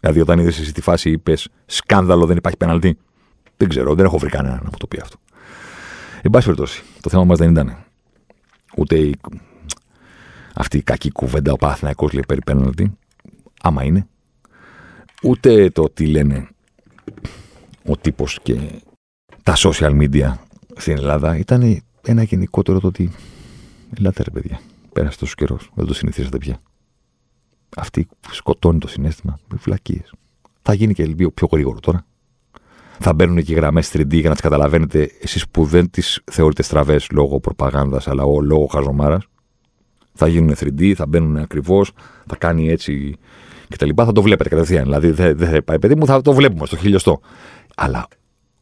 Δηλαδή, όταν είδες εσύ τη φάση, είπες σκάνδαλο, δεν υπάρχει πέναλτι. Δεν ξέρω, δεν έχω βρει κανένα να μου το πει αυτό. Εν πάση περιπτώσει, το θέμα μας δεν ήταν ούτε η... αυτή η κακή κουβέντα ο Παθηναϊκός λέει περί πέναλτι, άμα είναι, ούτε το τι λένε ο τύπος και τα social media στην Ελλάδα, ήταν ένα γενικότερο το ότι ελάτε ρε παιδιά, πέρασε τόσος καιρός, δεν το συνηθίσατε πια. Αυτή σκοτώνει το συνέστημα με φυλακίες. Θα γίνει και λίγο πιο γρήγορο τώρα θα μπαίνουν και γραμμές 3D για να τις καταλαβαίνετε εσείς που δεν τις θεωρείτε στραβές λόγω προπαγάνδας αλλά λόγω χαζομάρας. Θα γίνουν 3D, θα μπαίνουν ακριβώς, θα κάνει έτσι κτλ. Θα το βλέπετε κατευθείαν. Δηλαδή δεν δε θα πάει, παιδί μου, θα το βλέπουμε στο χιλιοστό. Αλλά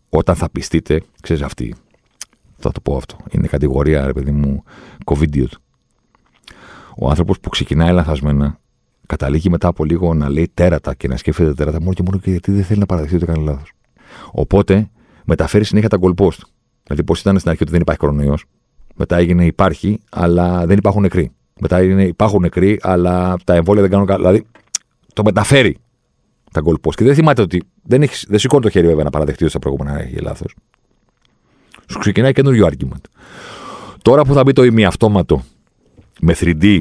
όταν θα πιστείτε, ξέρεις αυτή. Θα το πω αυτό. Είναι κατηγορία, ρε παιδί μου, COVIDiot. Ο άνθρωπος που ξεκινάει λαθασμένα καταλήγει μετά από λίγο να λέει τέρατα και να σκέφτεται τέρατα μόνο και μόνο και γιατί δεν θέλει να παραδεχτεί ότι έκανε λάθος. Οπότε μεταφέρει συνέχεια τα goal post. Δηλαδή, πώς ήταν στην αρχή ότι δεν υπάρχει κορονοϊός. Μετά έγινε υπάρχει, αλλά δεν υπάρχουν νεκροί. Μετά έγινε υπάρχουν νεκροί, αλλά τα εμβόλια δεν κάνουν καλά. Δηλαδή, το μεταφέρει τα goal post. Και δεν θυμάται ότι δεν, έχεις, δεν σηκώνει το χέρι βέβαια να παραδεχτεί ότι στα προηγούμενα έχει λάθος. Σου ξεκινάει καινούριο argument. Τώρα που θα μπει το ημιαυτόματο με 3D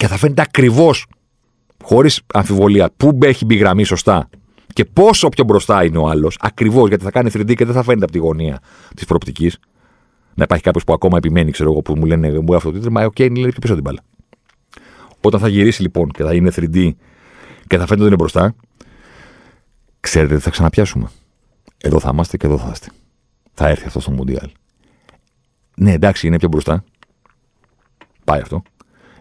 και θα φαίνεται ακριβώς, χωρίς αμφιβολία, πού έχει μπει γραμμή σωστά και πόσο πιο μπροστά είναι ο άλλος, ακριβώς γιατί θα κάνει 3D και δεν θα φαίνεται από τη γωνία της προοπτικής. Να υπάρχει κάποιος που ακόμα επιμένει, ξέρω εγώ, που μου λένε Μου αυτό το τίτλο, μα οκ, είναι λίγο πιο πίσω την μπάλα. Όταν θα γυρίσει λοιπόν και θα είναι 3D και θα φαίνεται ότι είναι μπροστά, ξέρετε τι θα ξαναπιάσουμε. Εδώ θα είμαστε και εδώ θα είστε. Θα έρθει αυτό στο Μουντιάλ. Ναι, εντάξει, είναι πιο μπροστά. Πάει αυτό.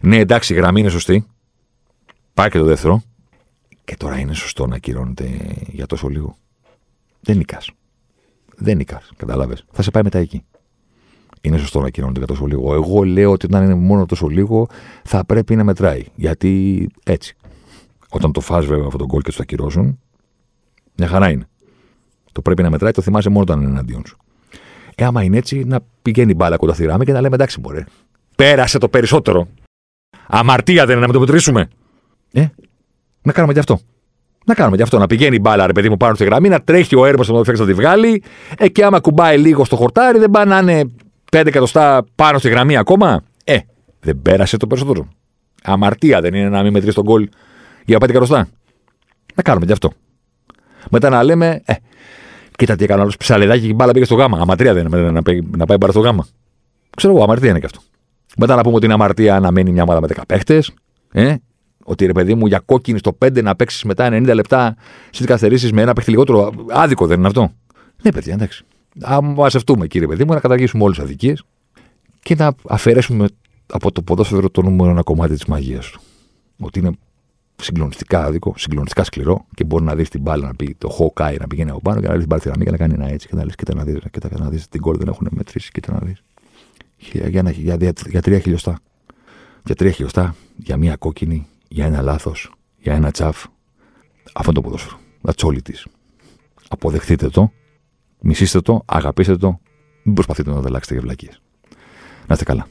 Ναι, εντάξει, η γραμμή είναι σωστή. Πάει και το δεύτερο. Και τώρα είναι σωστό να ακυρώνεται για τόσο λίγο. Δεν νικάς. Δεν νικάς. Κατάλαβες. Θα σε πάει μετά εκεί. Είναι σωστό να ακυρώνεται για τόσο λίγο. Εγώ λέω ότι όταν είναι μόνο τόσο λίγο θα πρέπει να μετράει. Γιατί έτσι. Όταν το φας βέβαια αυτόν τον κόλ και τους ακυρώσουν, μια χαρά είναι. Το πρέπει να μετράει, το θυμάσαι μόνο όταν είναι εναντίον σου. Ε, άμα είναι έτσι, να πηγαίνει μπάλα κοντά στη ράμη και να λέμε εντάξει, μπορεί. Πέρασε το περισσότερο. Αμαρτία δεν είναι να με το μετρήσουμε. Ε, να κάνουμε και αυτό. Να κάνουμε και αυτό. Να πηγαίνει η μπάλα, ρε παιδί μου, πάνω στη γραμμή, να τρέχει ο έρμος να το να τη βγάλει. Ε, και άμα κουμπάει λίγο στο χορτάρι, δεν πάει να είναι 5 εκατοστά πάνω στη γραμμή ακόμα. Ε, δεν πέρασε το περισσότερο. Αμαρτία δεν είναι να μην μετρήσει τον κόλ για 5 εκατοστά. Να κάνουμε και αυτό. Μετά να λέμε, ε, κοίτα τι έκανα άλλος ψαλεδάκι και η μπάλα πήγε στο γάμα. Αμαρτία δεν είναι να, πάει, να πάει μπάλα στο γάμα. Ξέρω εγώ, αμαρτία είναι και αυτό. Μετά να πούμε ότι είναι αμαρτία να μένει μια ομάδα με 10 παίχτες. Ε, ότι ρε παιδί μου για κόκκινη στο 5 να παίξεις μετά 90 λεπτά στις καθυστερήσεις με ένα παίχτη λιγότερο. Άδικο δεν είναι αυτό. Ναι, παιδιά, εντάξει. Α μαζευτούμε, κύριε παιδί μου, να καταργήσουμε όλες τις αδικίες και να αφαιρέσουμε από το ποδόσφαιρο το νούμερο ένα κομμάτι της μαγείας του. Ότι είναι συγκλονιστικά άδικο, συγκλονιστικά σκληρό και μπορεί να δεις την μπάλα να πει το Hawkeye να πηγαίνει από πάνω και να δει την παρθυραμή και να κάνεις ένα έτσι και να λες: Κοίτα να δεις, κοίτα να δεις την κόρη δεν έχουν μετρήσει. Κοίτα να δεις. Για, για, για, για, για τρία χιλιοστά. Για τρία χιλιοστά, για μία κόκκινη, για ένα λάθος, για ένα τσαφ. Αυτό το ποδόσφαιρο. That's all it is. Αποδεχτείτε το, μισήστε το, αγαπήστε το, μην προσπαθείτε να το αλλάξετε για βλακίες. Να είστε καλά.